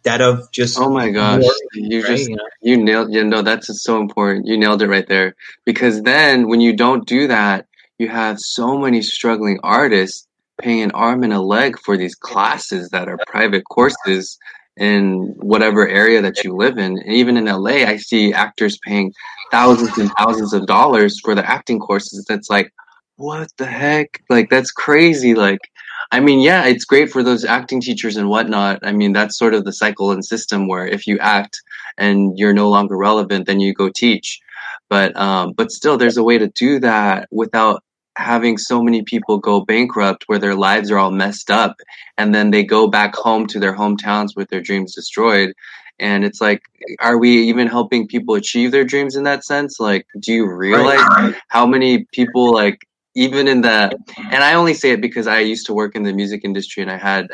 instead of just Oh my gosh, work, you right? just You you nailed you know that's so important. You nailed it right there. Because then when you don't do that, you have so many struggling artists paying an arm and a leg for these classes that are private courses in whatever area that you live in. And even in LA, I see actors paying thousands and thousands of dollars for the acting courses. That's like, what the heck? Like that's crazy. Like I mean, yeah, it's great for those acting teachers and whatnot. I mean, that's sort of the cycle and system where if you act and you're no longer relevant, then you go teach. But um, but still, there's a way to do that without having so many people go bankrupt, where their lives are all messed up, and then they go back home to their hometowns with their dreams destroyed. And it's like, are we even helping people achieve their dreams in that sense? Like, do you realize how many people like even in the and I only say it because I used to work in the music industry and I had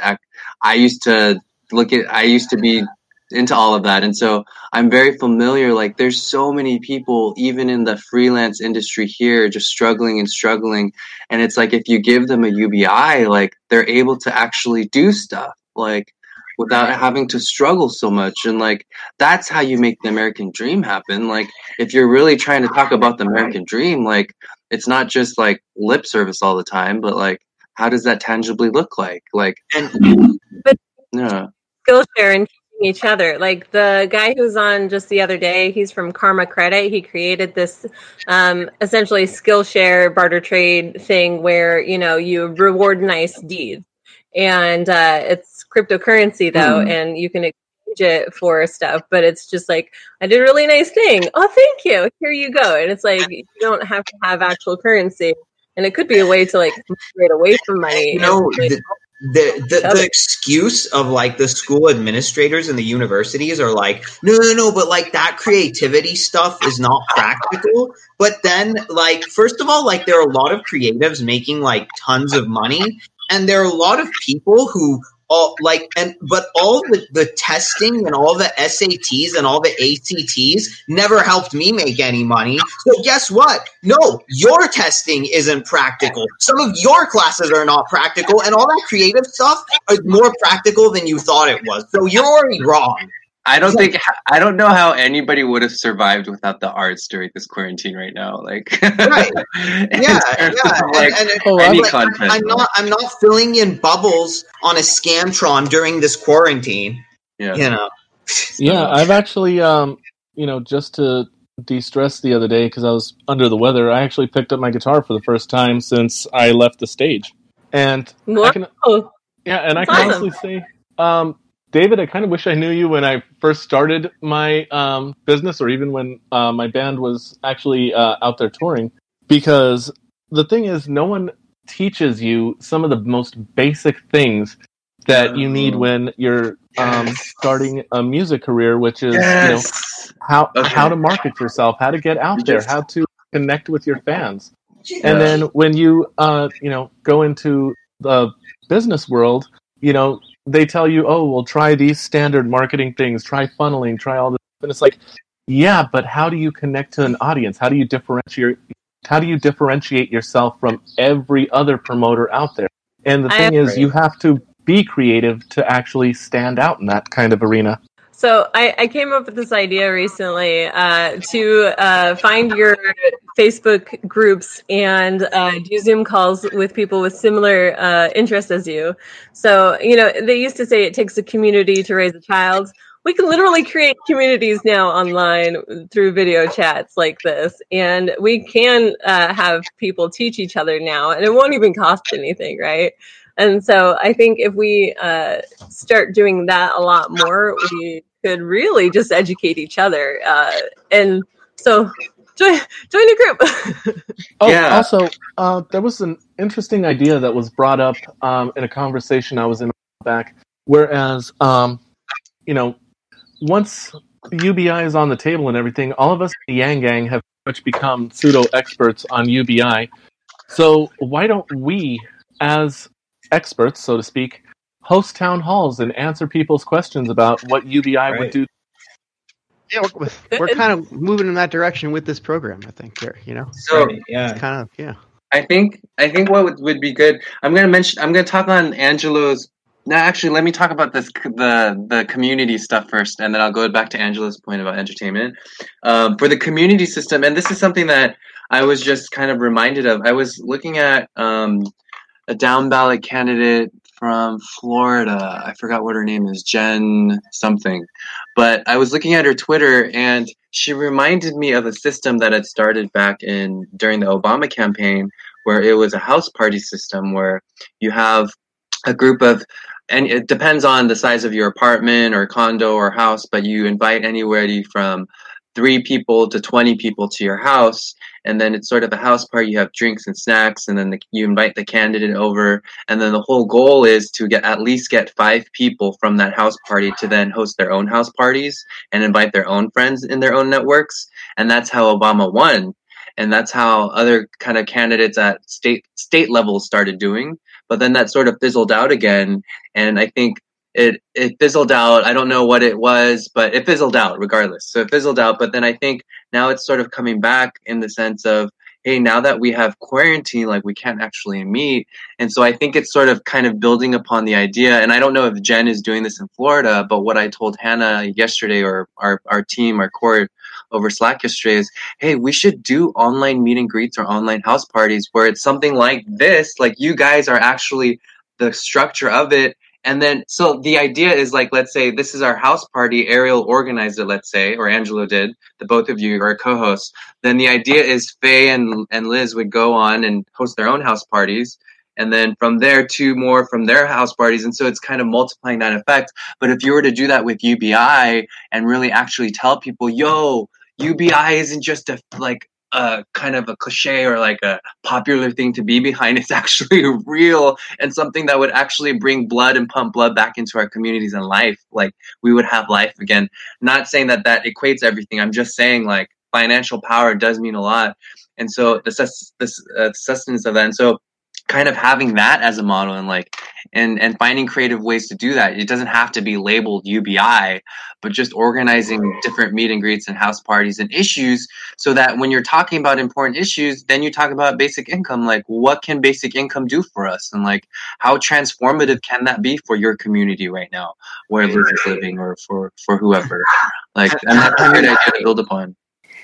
I used to look at I used to be into all of that. And so I'm very familiar like there's so many people even in the freelance industry here just struggling and struggling. And it's like if you give them a UBI like they're able to actually do stuff like without having to struggle so much. And like that's how you make the American dream happen. Like if you're really trying to talk about the American dream like it's not just like lip service all the time, but like how does that tangibly look like? Like And *laughs* But- yeah. Skillshare and teaching each other. Like the guy who's on just the other day, he's from Karma Credit. He created this um, essentially Skillshare barter trade thing where you know you reward nice deeds, and uh, it's cryptocurrency though, Mhm. and you can exchange it for stuff. But it's just like I did a really nice thing. Oh, thank you. Here you go. And it's like you don't have to have actual currency. And it could be a way to like migrate away from money. you know the, the, the, the excuse of like the school administrators and the universities are like no no no but like that creativity stuff is not practical but then like first of all like there are a lot of creatives making like tons of money and there are a lot of people who all like and but all the, the testing and all the SATs and all the ACTs never helped me make any money. So guess what? No, your testing isn't practical. Some of your classes are not practical, and all that creative stuff is more practical than you thought it was. So you're already wrong. I don't think I don't know how anybody would have survived without the arts during this quarantine right now. Like *laughs* Right. Yeah, yeah. like, and, and, any like, I'm- content. I'm not. I'm not filling in bubbles on a scantron during this quarantine. yeah. You know. Yeah, I've actually, um, you know, just to de-stress the other day because I was under the weather, I actually picked up my guitar for the first time since I left the stage, and I can, yeah, and I can awesome. honestly say, um, David, I kind of wish I knew you when I first started my um, business, or even when uh, my band was actually uh, out there touring, because the thing is, no one teaches you some of the most basic things that you need when you're um, Yes. starting a music career, which is you know how Okay. how to market yourself, how to get out there, Yes. how to connect with your fans. And then when you uh you know go into the business world, you know they tell you, oh, well, try these standard marketing things, try funneling, try all this, and it's like, yeah, but how do you connect to an audience? How do you differentiate? How do you differentiate yourself from every other promoter out there? And the I thing is, you have to be creative to actually stand out in that kind of arena. So I, I came up with this idea recently uh, to uh, find your Facebook groups and uh, do Zoom calls with people with similar uh, interests as you. So you know they used to say it takes a community to raise a child. We can literally create communities now online through video chats like this, and we can uh, have people teach each other now, and it won't even cost anything, right? And so I think if we uh, start doing that a lot more, we could really just educate each other. Uh, and so join join the group. Oh, Yeah. also, uh, there was an interesting idea that was brought up um, in a conversation I was in back. Whereas, um, you know, once UBI is on the table and everything, all of us in the Yang Gang have pretty much become pseudo experts on UBI. So why don't we, as experts, so to speak, host town halls and answer people's questions about what UBI would do? Yeah, we're, we're kind of moving in that direction with this program. I think here, you know, So Right, yeah. kind of yeah. I think I think what would, would be good. I'm gonna mention. I'm gonna talk on Angelo's. No, actually, let me talk about this the the community stuff first, and then I'll go back to Angela's point about entertainment. Um, for the community system, and this is something that I was just kind of reminded of. I was looking at um, a down ballot candidate from Florida. I forgot what her name is, Jen something. But I was looking at her Twitter, and she reminded me of a system that had started back in during the Obama campaign, where it was a house party system where you have a group of and it depends on the size of your apartment or condo or house, but you invite anywhere from three people to 20 people to your house. And then it's sort of a house party. You have drinks and snacks, and then the, you invite the candidate over. And then the whole goal is to get at least get five people from that house party to then host their own house parties and invite their own friends in their own networks. And that's how Obama won. And that's how other kind of candidates at state state levels started doing. But then that sort of fizzled out again. And I think it it fizzled out. I don't know what it was, but it fizzled out regardless. So it fizzled out. But then I think now it's sort of coming back in the sense of, hey, now that we have quarantine, like we can't actually meet. And so I think it's sort of kind of building upon the idea. And I don't know if Jen is doing this in Florida, but what I told Hannah yesterday or our, our team, our core over Slack yesterday is, hey, we should do online meet and greets or online house parties where it's something like this, like you guys are actually the structure of it. And then, so the idea is like, let's say this is our house party. Ariel organized it, let's say, or Angelo did. The both of you are co-hosts. Then the idea is Faye and and Liz would go on and host their own house parties, and then from there, two more from their house parties. And so it's kind of multiplying that effect. But if you were to do that with UBI and really actually tell people, yo, UBI isn't just a like a kind of a cliche or like a popular thing to be behind. *laughs* It's actually real and something that would actually bring blood and pump blood back into our communities and life. Like we would have life again. Not saying that that equates everything. I'm just saying like financial power does mean a lot. And so the sus- the uh, sustenance of that. And so kind of having that as a model and like and and finding creative ways to do that. It doesn't have to be labeled ubi but just organizing different meet and greets and house parties and issues so that when you're talking about important issues then you talk about basic income like what can basic income do for us? And like how transformative can that be for your community right now where liz is living or for for whoever? Like and that's a great idea to build upon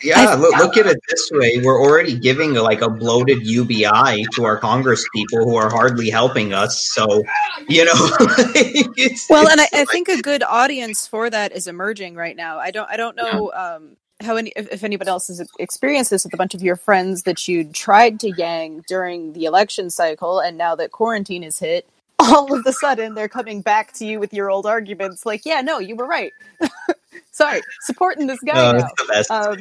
Yeah, look, look at it this way. We're already giving like a bloated UBI to our Congress people who are hardly helping us. So, you know, *laughs* Well, and I, I think a good audience for that is emerging right now. I don't I don't know um, how any if, if anybody else has experienced this with a bunch of your friends that you tried to yang during the election cycle, and now that quarantine is hit, *laughs* all of a sudden they're coming back to you with your old arguments, like, "Yeah, no, you were right. *laughs* Sorry, supporting this guy No, now." the best. Um,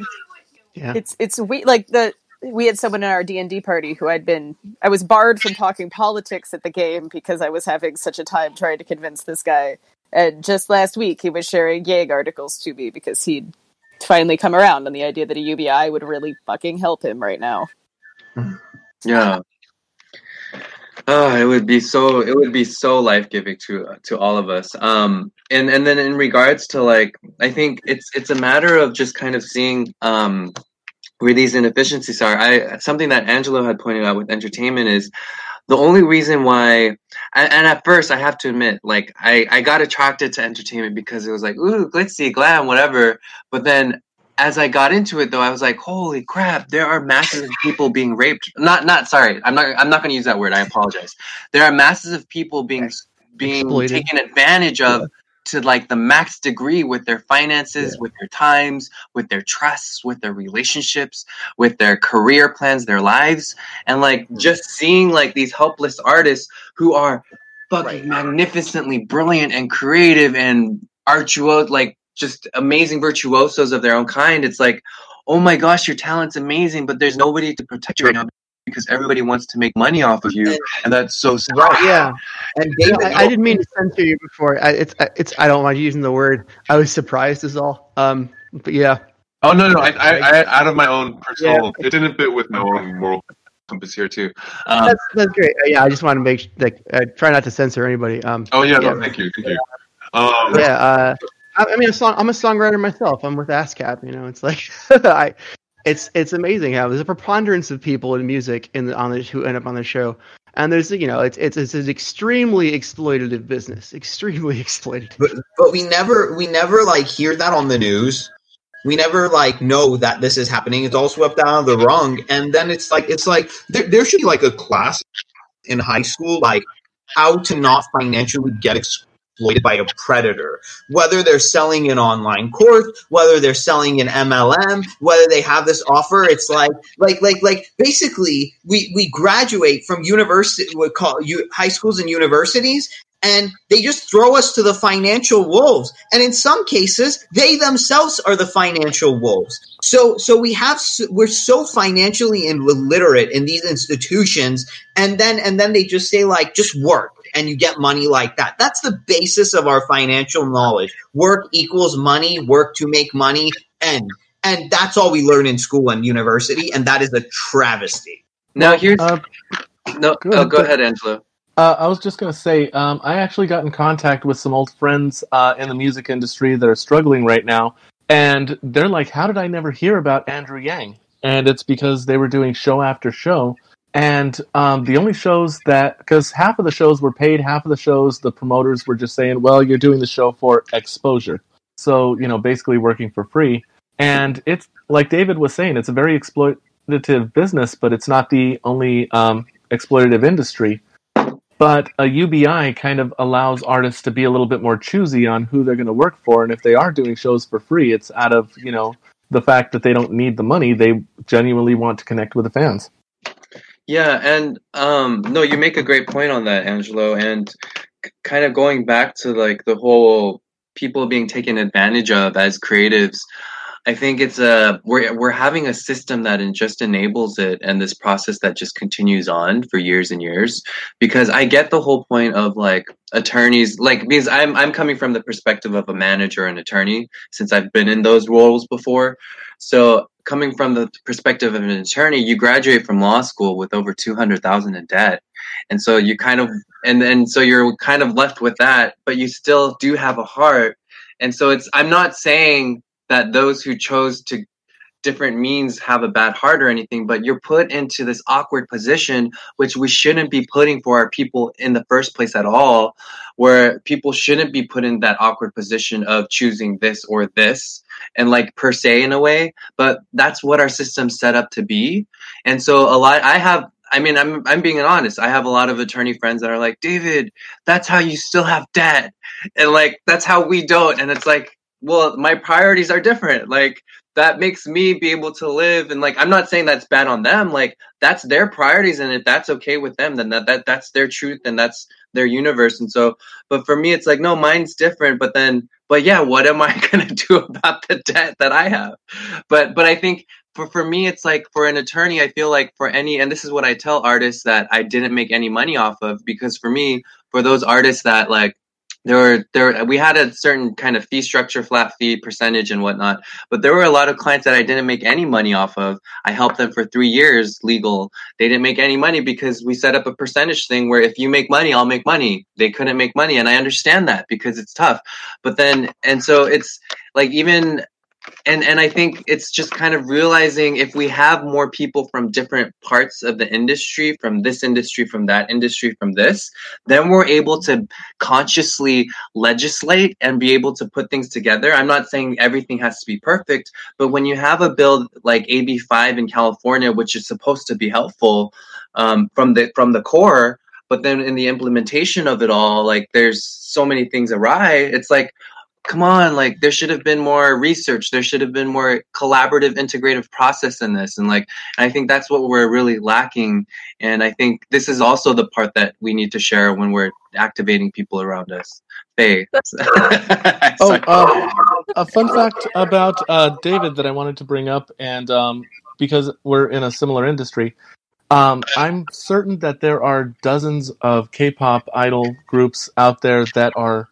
Yeah. it's it's we like the we had someone in our D and D party who I'd been I was barred from talking politics at the game because I was having such a time trying to convince this guy. And just last week he was sharing Yang articles to me because he'd finally come around on the idea that a UBI would really fucking help him right now. Yeah. Oh, it would be so it would be so life giving to to all of us. Um, and and then in regards to like, I think it's it's a matter of just kind of seeing um where these inefficiencies are. I something that Angelo had pointed out with entertainment is the only reason why and, at first I have to admit, like I, I got attracted to entertainment because it was like, ooh, glitzy, glam, whatever. But then as I got into it though, I was like, holy crap, there are masses of people being raped. Not not sorry, I'm not I'm not gonna use that word, I apologize. There are masses of people being being Exploited. taken advantage of to like the max degree with their finances, with their times, with their trusts, with their relationships, with their career plans, their lives. And like hmm. just seeing like these helpless artists who are fucking magnificently brilliant and creative and artuo like just amazing virtuosos of their own kind. It's like, oh my gosh, your talent's amazing, but there's nobody to protect you right now because everybody wants to make money off of you, and that's so sad. Right, yeah. And Yeah, David, I, I didn't mean to censor you before. I, it's it's I don't mind using the word. I was surprised is all. Um, but yeah, Oh no, no, I, I, I out of my own personal, it didn't fit with my own moral compass here too. Um, that's that's great. Uh, yeah, I just want to make sh- like uh, try not to censor anybody. Um, oh yeah, yeah. no, thank you, thank you. Um, yeah. Uh, I, I mean, a song. I'm a songwriter myself. I'm with ASCAP. You know, it's like *laughs* I. It's it's amazing how there's a preponderance of people in music in the, on the who end up on the show, and there's you know it's it's it's an extremely exploitative business, extremely *laughs* exploitative. but, but we never we never like hear that on the news. We never like know that this is happening. It's all swept out of the rung, and then it's like it's like there, there should be like a class in high school like how to not financially get exploited by a predator. Whether they're selling an online course, whether they're selling an MLM, whether they have this offer, it's like like like like basically we we graduate from university we call you high schools and universities and they just throw us to the financial wolves. And in some cases they themselves are the financial wolves. So so we have we're so financially illiterate in these institutions and then and then they just say like just work and you get money like that that's the basis of our financial knowledge work equals money work to make money and and that's all we learn in school and university and that is a travesty Now here's Uh, no. go oh, ahead, go go- ahead, Angelo. Uh, I was just going to say, um, I actually got in contact with some old friends uh, in the music industry that are struggling right now, and they're like, "How did I never hear about Andrew Yang?" And it's because they were doing show after show, and um, the only shows that because half of the shows were paid, half of the shows the promoters were just saying, "Well, you're doing the show for exposure," so you know, basically working for free. And it's like David was saying, it's a very exploitative business, but it's not the only um, exploitative industry but a UBI kind of allows artists to be a little bit more choosy on who they're going to work for, and if they are doing shows for free, it's out of you know the fact that they don't need the money; they genuinely want to connect with the fans. Yeah, and um, no, you make a great point on that, Angelo. And kind of going back to like the whole people being taken advantage of as creatives, I think it's a we're we're having a system that just enables it, and this process that just continues on for years and years. Because I get the whole point of like attorneys, like because I'm I'm coming from the perspective of a manager and attorney since I've been in those roles before. So coming from the perspective of an attorney, you graduate from law school with over two hundred thousand in debt, and so you kind of and then so you're kind of left with that, but you still do have a heart, and so it's. I'm not saying that those who chose to different means have a bad heart or anything, but you're put into this awkward position, which we shouldn't be putting for our people in the first place at all, where people shouldn't be put in that awkward position of choosing this or this and like per se in a way, but that's what our system's set up to be. And so a lot, I have, I mean, I'm, I'm being honest. I have a lot of attorney friends that are like, David, that's how you still have debt. And like, that's how we don't. And it's like, well, my priorities are different. Like, that makes me be able to live and like i'm not saying that's bad on them like that's their priorities and if that's okay with them then that, that that's their truth and that's their universe and so but for me it's like no mine's different but then but yeah what am i *laughs* going to do about the debt that i have? But but i think for, for me it's like for an attorney i feel like for any and this is what i tell artists that i didn't make any money off of because for me for those artists that like there were there we had a certain kind of fee structure flat fee percentage and whatnot but there were a lot of clients that i didn't make any money off of. I helped them for three years legal. They didn't make any money because we set up a percentage thing where if you make money i'll make money. They couldn't make money and i understand that because it's tough. But then and so it's like even and and I think it's just kind of realizing if we have more people from different parts of the industry, from this industry, from that industry, from this, then we're able to consciously legislate and be able to put things together. I'm not saying everything has to be perfect, but when you have a bill like AB5 in California, which is supposed to be helpful um, from the from the core, but then in the implementation of it all, like there's so many things awry. It's like come on like there should have been more research. There should have been more collaborative integrative process in this. And like i think that's what we're really lacking. And i think this is also the part that we need to share when we're activating people around us. Faye. *laughs* *laughs* Oh, uh, a fun fact about uh, David that I wanted to bring up, and um, because we're in a similar industry, um, I'm certain that there are dozens of K-pop idol groups out there that are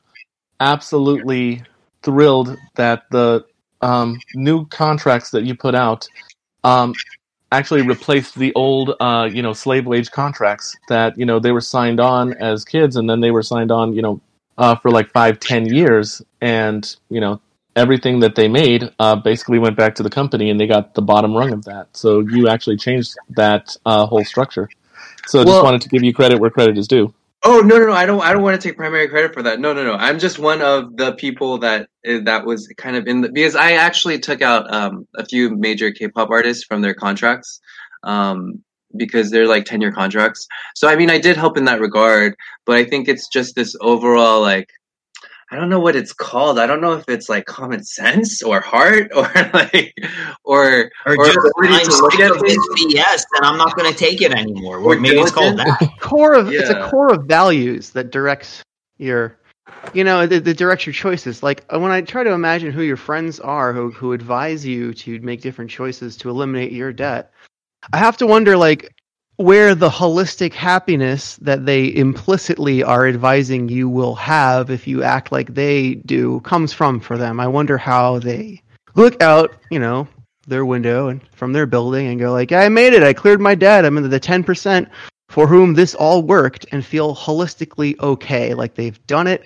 absolutely thrilled that the um, new contracts that you put out um, actually replaced the old, uh, you know, slave wage contracts that you know they were signed on as kids, and then they were signed on, you know, uh, for like five, ten years, and you know everything that they made uh, basically went back to the company, and they got the bottom rung of that. So you actually changed that uh, whole structure. So I just Well- wanted to give you credit where credit is due. Oh no no no! I don't I don't want to take primary credit for that. No no no! I'm just one of the people that eh, that was kind of in the because I actually took out um, a few major K-pop artists from their contracts um, because they're like ten year contracts. So I mean I did help in that regard, but I think it's just this overall like I don't know what it's called. I don't know if it's like common sense or heart or *laughs* like or Or, Or just ability I'm to look sick at of this. BS and I'm not going to take it anymore. Or Or maybe it's called diligent. that. *laughs* core of it's a core of values that directs your you know that, that directs your choices like uh, when i try to imagine who your friends are who, who advise you to make different choices to eliminate your debt i have to wonder like where the holistic happiness that they implicitly are advising you will have if you act like they do comes from for them i wonder how they look out you know their window and from their building and go like i made it i cleared my debt i'm in the 10% for whom this all worked and feel holistically okay, like they've done it.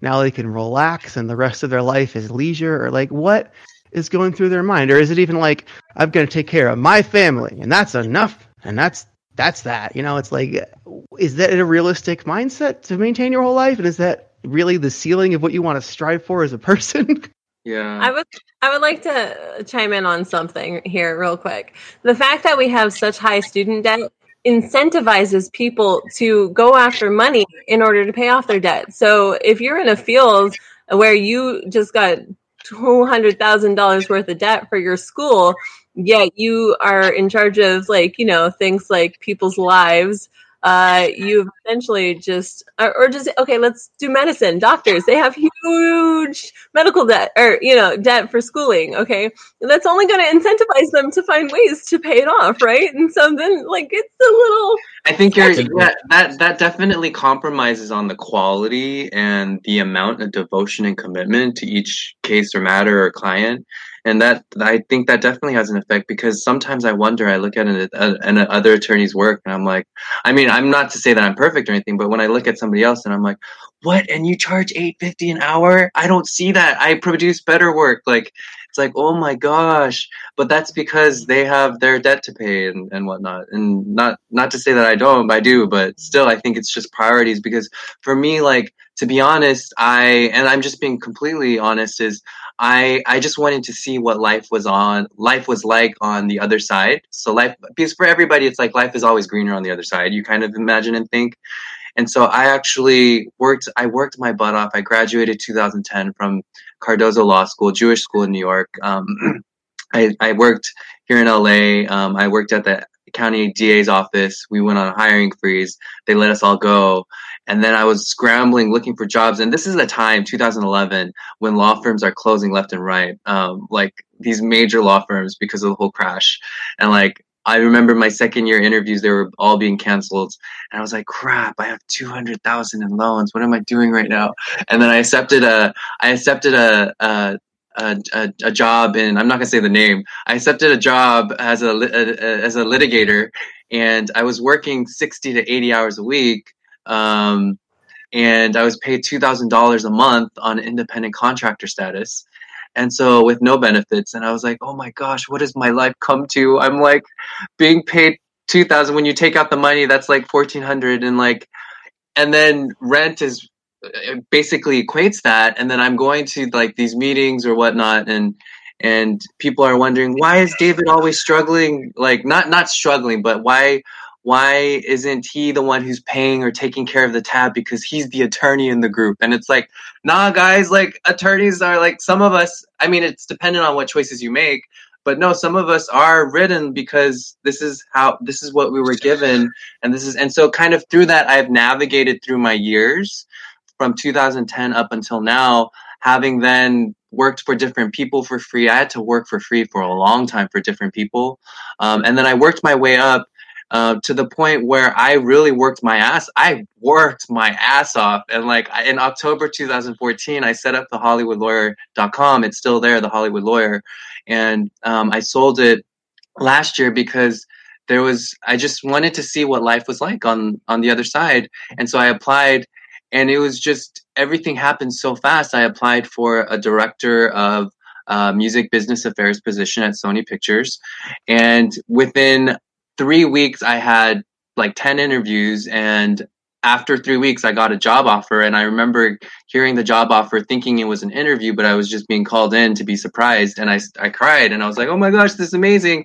Now they can relax and the rest of their life is leisure, or like what is going through their mind? Or is it even like, I'm going to take care of my family and that's enough and that's that's that. You know, it's like, is that a realistic mindset to maintain your whole life? And is that really the ceiling of what you want to strive for as a person? *laughs* yeah. I would I would like to chime in on something here real quick. The fact that we have such high student debt incentivizes people to go after money in order to pay off their debt. So if you're in a field where you just got two hundred thousand dollars worth of debt for your school, yet you are in charge of like you know things like people's lives. Uh, you've essentially just or, or just okay let's do medicine doctors. They have huge medical debt or you know debt for schooling okay? That's only going to incentivize them to find ways to pay it off right? And so then like it's a little I think you're yeah, that that definitely compromises on the quality and the amount of devotion and commitment to each case or matter or client, and that I think that definitely has an effect because sometimes I wonder. I look at an, a, an other attorney's work and I'm like, I mean, I'm not to say that I'm perfect or anything, but when I look at somebody else and I'm like, what? And you charge eight fifty an hour? I don't see that. I produce better work. Like it's like, oh my gosh but that's because they have their debt to pay and, and whatnot. And not not to say that I don't, I do, but still, I think it's just priorities. Because for me, like to be honest, I and I'm just being completely honest is I I just wanted to see what life was on life was like on the other side. So life because for everybody, it's like life is always greener on the other side. You kind of imagine and think. And so I actually worked. I worked my butt off. I graduated 2010 from Cardozo Law School, Jewish school in New York. Um, *clears throat* I, I worked here in LA. Um, I worked at the county DA's office. We went on a hiring freeze. They let us all go. And then I was scrambling looking for jobs. And this is the time, 2011, when law firms are closing left and right. Um, like these major law firms because of the whole crash. And like, I remember my second year interviews, they were all being canceled. And I was like, crap, I have 200,000 in loans. What am I doing right now? And then I accepted a, I accepted a, a a, a, a job and I'm not gonna say the name. I accepted a job as a, a, as a litigator, and I was working sixty to eighty hours a week. Um, and I was paid two thousand dollars a month on independent contractor status, and so with no benefits. And I was like, oh my gosh, what has my life come to? I'm like being paid two thousand when you take out the money, that's like fourteen hundred, and like, and then rent is basically equates that and then i'm going to like these meetings or whatnot and and people are wondering why is david always struggling? Like not not struggling but why why isn't he the one who's paying or taking care of the tab? Because he's the attorney in the group. And it's like nah guys like attorneys are like some of us i mean it's dependent on what choices you make but no some of us are written because this is how this is what we were given and this is and so kind of through that i've navigated through my years from 2010 up until now having then worked for different people for free. I had to work for free for a long time for different people. Um, and then I worked my way up uh, to the point where I really worked my ass. I worked my ass off. And like in October 2014, I set up the HollywoodLawyer.com. It's still there, the Hollywood Lawyer. And um, I sold it last year because there was I just wanted to see what life was like on on the other side, and so I applied, and it was just everything happened so fast. I applied for a director of uh, music business affairs position at Sony Pictures, and within three weeks, I had like ten interviews, and after three weeks, I got a job offer, and I remember hearing the job offer, thinking it was an interview, but I was just being called in to be surprised, and I I cried, and I was like, "Oh my gosh, this is amazing!"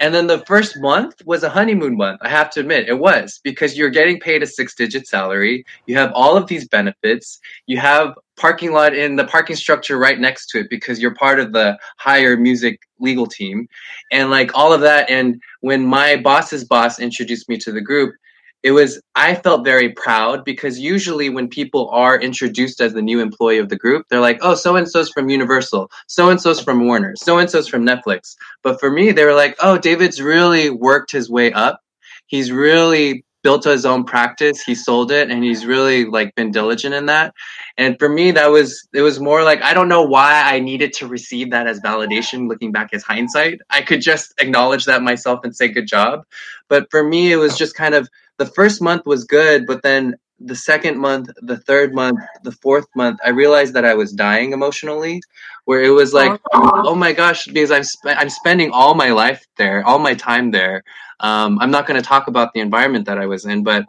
And then the first month was a honeymoon month. I have to admit, it was because you're getting paid a six digit salary. You have all of these benefits. You have parking lot in the parking structure right next to it because you're part of the higher music legal team and like all of that. And when my boss's boss introduced me to the group, it was i felt very proud because usually when people are introduced as the new employee of the group they're like oh so and so's from universal. So and so's from warner. So and so's from netflix. But for me they were like oh david's really worked his way up. He's really built his own practice. He sold it and he's really like been diligent in that. And for me that was it was more like i don't know why i needed to receive that as validation looking back as hindsight. I could just acknowledge that myself and say good job. But for me it was just kind of the first month was good, but then the second month, the third month, the fourth month, I realized that I was dying emotionally. Where it was like, oh my gosh, because I'm sp- I'm spending all my life there, all my time there. Um, I'm not going to talk about the environment that I was in, but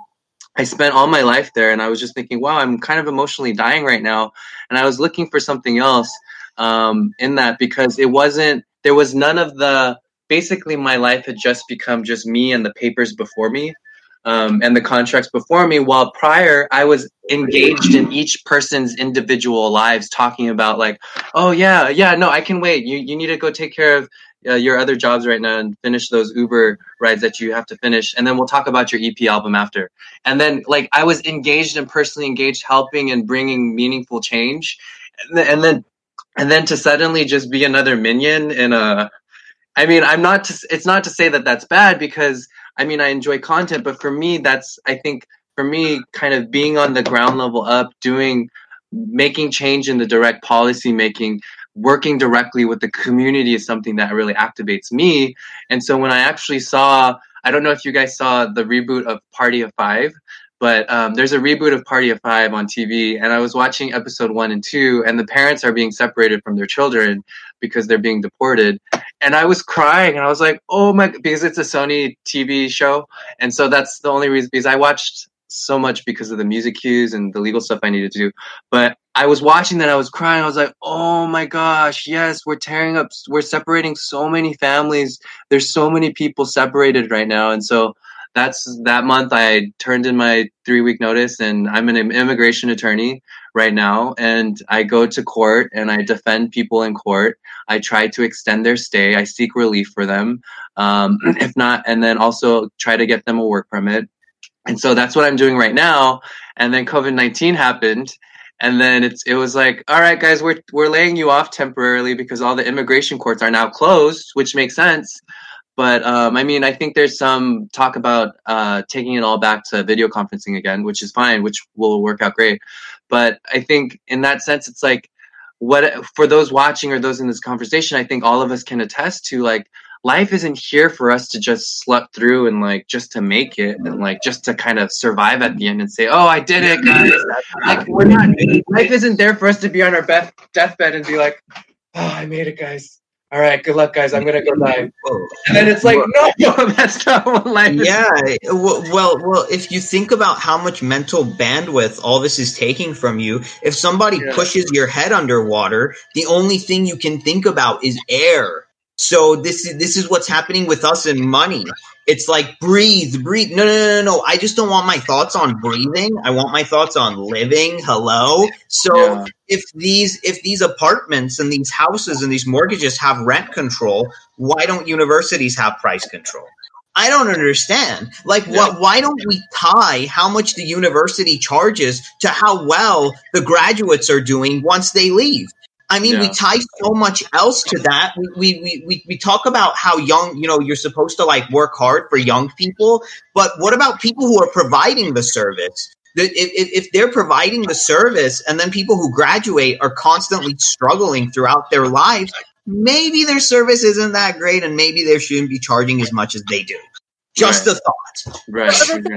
I spent all my life there, and I was just thinking, wow, I'm kind of emotionally dying right now, and I was looking for something else um, in that because it wasn't. There was none of the. Basically, my life had just become just me and the papers before me um, and the contracts before me. While prior, I was engaged in each person's individual lives, talking about like, oh yeah, yeah, no, I can wait. You you need to go take care of uh, your other jobs right now and finish those Uber rides that you have to finish, and then we'll talk about your EP album after. And then like I was engaged and personally engaged, helping and bringing meaningful change, and then. And then and then to suddenly just be another minion in a I mean, I'm not to, it's not to say that that's bad because I mean, I enjoy content, but for me, that's, I think, for me, kind of being on the ground level up, doing, making change in the direct policy making, working directly with the community is something that really activates me. And so when I actually saw, I don't know if you guys saw the reboot of Party of Five, but um, there's a reboot of Party of Five on TV, and I was watching episode one and two, and the parents are being separated from their children because they're being deported, and I was crying, and I was like, "Oh my!" Because it's a Sony TV show, and so that's the only reason. Because I watched so much because of the music cues and the legal stuff I needed to do, but I was watching that, I was crying. I was like, "Oh my gosh, yes, we're tearing up, we're separating so many families. There's so many people separated right now," and so that's that month I turned in my three week notice and I'm an immigration attorney right now and I go to court and I defend people in court. I try to extend their stay. I seek relief for them. Um, if not, and then also try to get them a work permit. And so that's what I'm doing right now. And then COVID 19 happened. And then it's it was like, all right, guys, we're we're laying you off temporarily because all the immigration courts are now closed, which makes sense. But um, I mean, I think there's some talk about uh, taking it all back to video conferencing again, which is fine, which will work out great. But I think in that sense, it's like what for those watching or those in this conversation, I think all of us can attest to like life isn't here for us to just slut through and like just to make it and like just to kind of survive at the end and say, "Oh, I did it, guys!" Like we're not. Life isn't there for us to be on our best deathbed and be like, "Oh, I made it, guys." All right, good luck, guys. I'm gonna go live. And then it's like, no, *laughs* that's not what life is. Yeah, well, well, if you think about how much mental bandwidth all this is taking from you, if somebody yeah. pushes your head underwater, the only thing you can think about is air. So this is this is what's happening with us in money. It's like breathe, breathe. No, no, no, no, no. I just don't want my thoughts on breathing. I want my thoughts on living. Hello. So yeah. if these if these apartments and these houses and these mortgages have rent control, why don't universities have price control? I don't understand. Like, what? Why don't we tie how much the university charges to how well the graduates are doing once they leave? I mean, we tie so much else to that. We, we, we, we, we talk about how young, you know, you're supposed to like work hard for young people, but what about people who are providing the service? If, if, if they're providing the service and then people who graduate are constantly struggling throughout their lives, maybe their service isn't that great and maybe they shouldn't be charging as much as they do. Just Right. a thought. Right.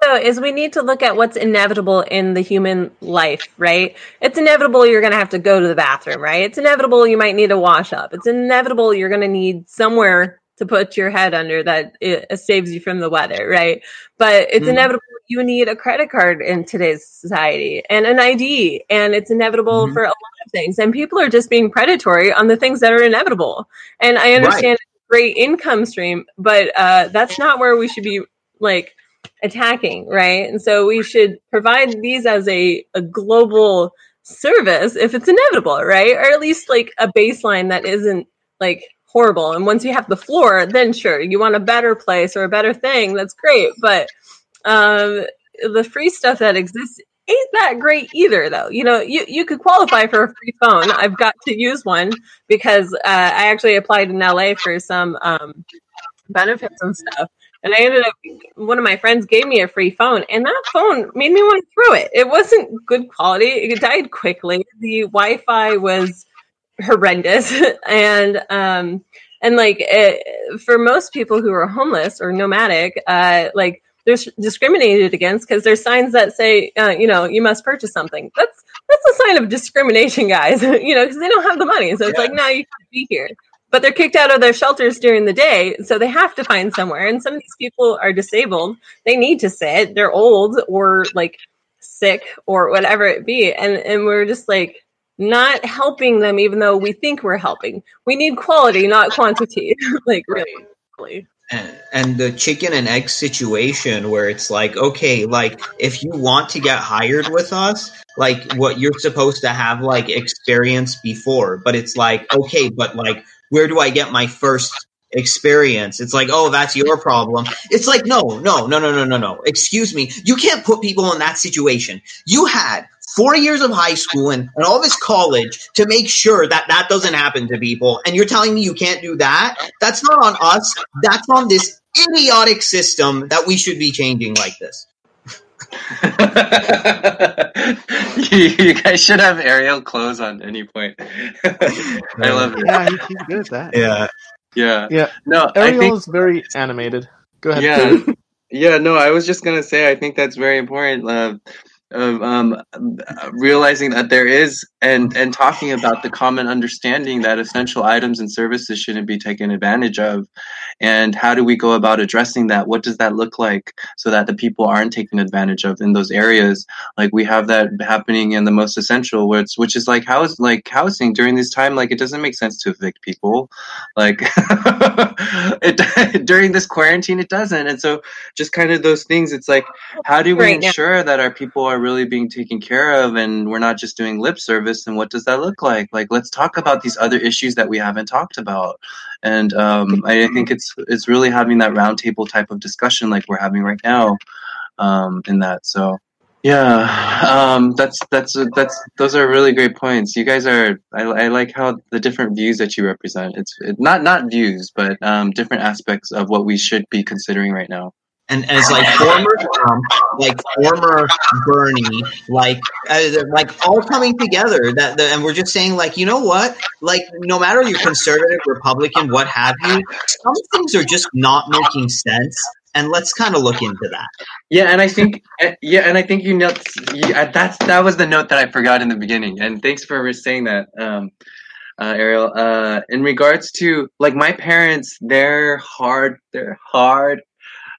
But the thing too, though, is we need to look at what's inevitable in the human life, right? It's inevitable you're going to have to go to the bathroom, right? It's inevitable you might need to wash up. It's inevitable you're going to need somewhere to put your head under that it, saves you from the weather, right? But it's Mhm. inevitable you need a credit card in today's society and an ID, and it's inevitable Mhm. for a lot of things. And people are just being predatory on the things that are inevitable. And I understand it's a great income stream, but uh, that's not where we should be like attacking, right? And so we should provide these as a, a global service if it's inevitable, right? Or at least like a baseline that isn't like horrible. And once you have the floor, then sure, you want a better place or a better thing, that's great. But um, the free stuff that exists ain't that great either though you know you, you could qualify for a free phone i've got to use one because uh, i actually applied in la for some um, benefits and stuff and i ended up one of my friends gave me a free phone and that phone made me want to throw it it wasn't good quality it died quickly the wi-fi was horrendous *laughs* and um and like it, for most people who are homeless or nomadic uh like they're discriminated against because there's signs that say, uh, you know, you must purchase something. That's that's a sign of discrimination, guys. *laughs* you know, because they don't have the money, so it's like, no, you can't be here. But they're kicked out of their shelters during the day, so they have to find somewhere. And some of these people are disabled; they need to sit. They're old or like sick or whatever it be, and and we're just like not helping them, even though we think we're helping. We need quality, not quantity. *laughs* like really. really. and, and the chicken and egg situation where it's like okay like if you want to get hired with us like what you're supposed to have like experience before but it's like okay but like where do i get my first experience? It's like oh that's your problem. It's like no no no no no no no. Excuse me. You can't put people in that situation. You had four years of high school and, and all this college to make sure that that doesn't happen to people and you're telling me you can't do that? That's not on us. That's on this idiotic system that we should be changing like this *laughs* you, you guys should have Ariel clothes on any point. *laughs* I love it. Yeah, he, he's good at that. yeah Yeah. Yeah, No, I Ariel think is very animated. Go ahead. yeah yeah no i was just gonna say i think that's very important uh, of um, realizing that there is and and talking about the common understanding that essential items and services shouldn't be taken advantage of and how do we go about addressing that? What does that look like so that the people aren't taken advantage of in those areas? Like we have that happening in the most essential which which is like house like housing during this time like it doesn't make sense to evict people. Like *laughs* it *laughs* during this quarantine it doesn't. And so just kind of those things it's like how do we Right, ensure that our people are really being taken care of and we're not just doing lip service? And what does that look like? Like let's talk about these other issues that we haven't talked about and um, I, I think it's it's really having that roundtable type of discussion like we're having right now um, in that so yeah um, that's that's that's those are really great points. You guys are I, I like how the different views that you represent. It's it, not not views but um, different aspects of what we should be considering right now and as like former Trump, like former Bernie, like uh, like all coming together. That and we're just saying like, you know what? Like, no matter you're conservative, Republican, what have you, some things are just not making sense, and let's kind of look into that. Yeah, and I think uh, yeah, and I think you know that's that was the note that I forgot in the beginning. And thanks for saying that, um, uh, Ariel. Uh, in regards to like my parents, they're hard. They're hard.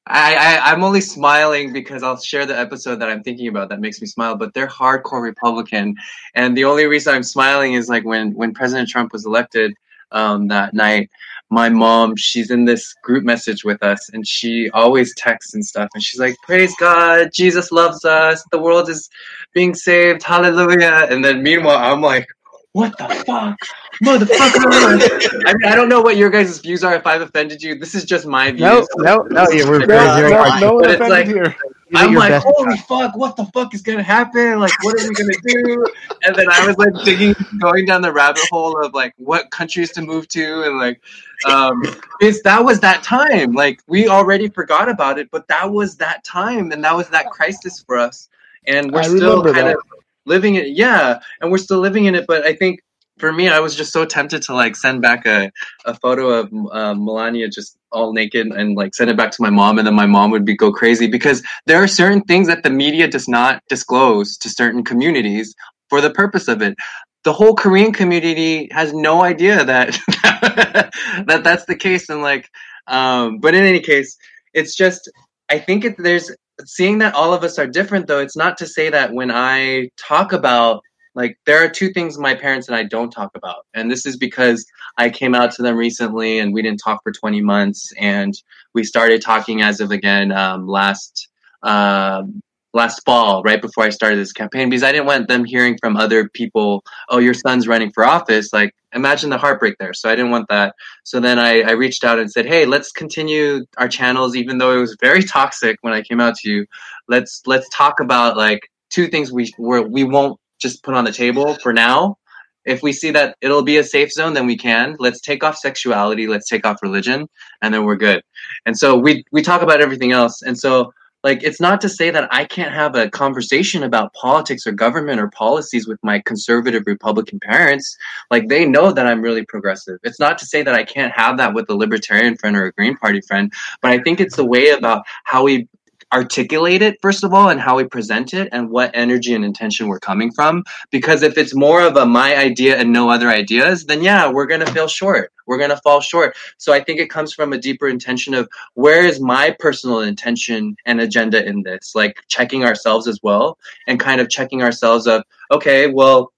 I, I I'm only smiling because I'll share the episode that I'm thinking about that makes me smile. But they're hardcore Republican, and the only reason I'm smiling is like when when President Trump was elected um, that night my mom she's in this group message with us and she always texts and stuff and she's like praise god jesus loves us the world is being saved hallelujah and then meanwhile i'm like what the fuck, motherfucker. *laughs* I mean, I don't know what your guys' views are. If I've offended you, this is just my views. No, no, no. Yeah, we're No, very, very no, fine. no one But it's offended like- here. I'm like, best. holy fuck, what the fuck is gonna happen? Like, what are we gonna do? And then I was like digging, going down the rabbit hole of like what countries to move to, and like, um, it's that was that time. Like, we already forgot about it, but that was that time, and that was that crisis for us, and we're I still kind that. of living it. Yeah, and we're still living in it. But I think for me, I was just so tempted to like send back a a photo of uh, Melania just all naked and like send it back to my mom, and then my mom would be go crazy because there are certain things that the media does not disclose to certain communities for the purpose of it. The whole Korean community has no idea that *laughs* that that's the case, and like, um, but in any case, it's just I think it, there's seeing that all of us are different though. It's not to say that when I talk about like there are two things my parents and I don't talk about, and this is because I came out to them recently and we didn't talk for 20 months, and we started talking as of again um, last um, last fall, right before I started this campaign, because I didn't want them hearing from other people, "Oh, your son's running for office." Like, imagine the heartbreak there. So I didn't want that. So then I, I reached out and said, "Hey, let's continue our channels, even though it was very toxic when I came out to you. Let's let's talk about like two things we we're, we won't just put on the table for now." If we see that it'll be a safe zone, then we can. Let's take off sexuality. Let's take off religion, and then we're good. And so we we talk about everything else. And so like it's not to say that I can't have a conversation about politics or government or policies with my conservative Republican parents. Like they know that I'm really progressive. It's not to say that I can't have that with a libertarian friend or a Green Party friend, but I think it's the way about how we articulate it first of all and how we present it and what energy and intention we're coming from. Because if it's more of a my idea and no other ideas then yeah we're going to feel short. We're going to fall short. So i think it comes from a deeper intention of where is my personal intention and agenda in this? Like checking ourselves as well and kind of checking ourselves of okay well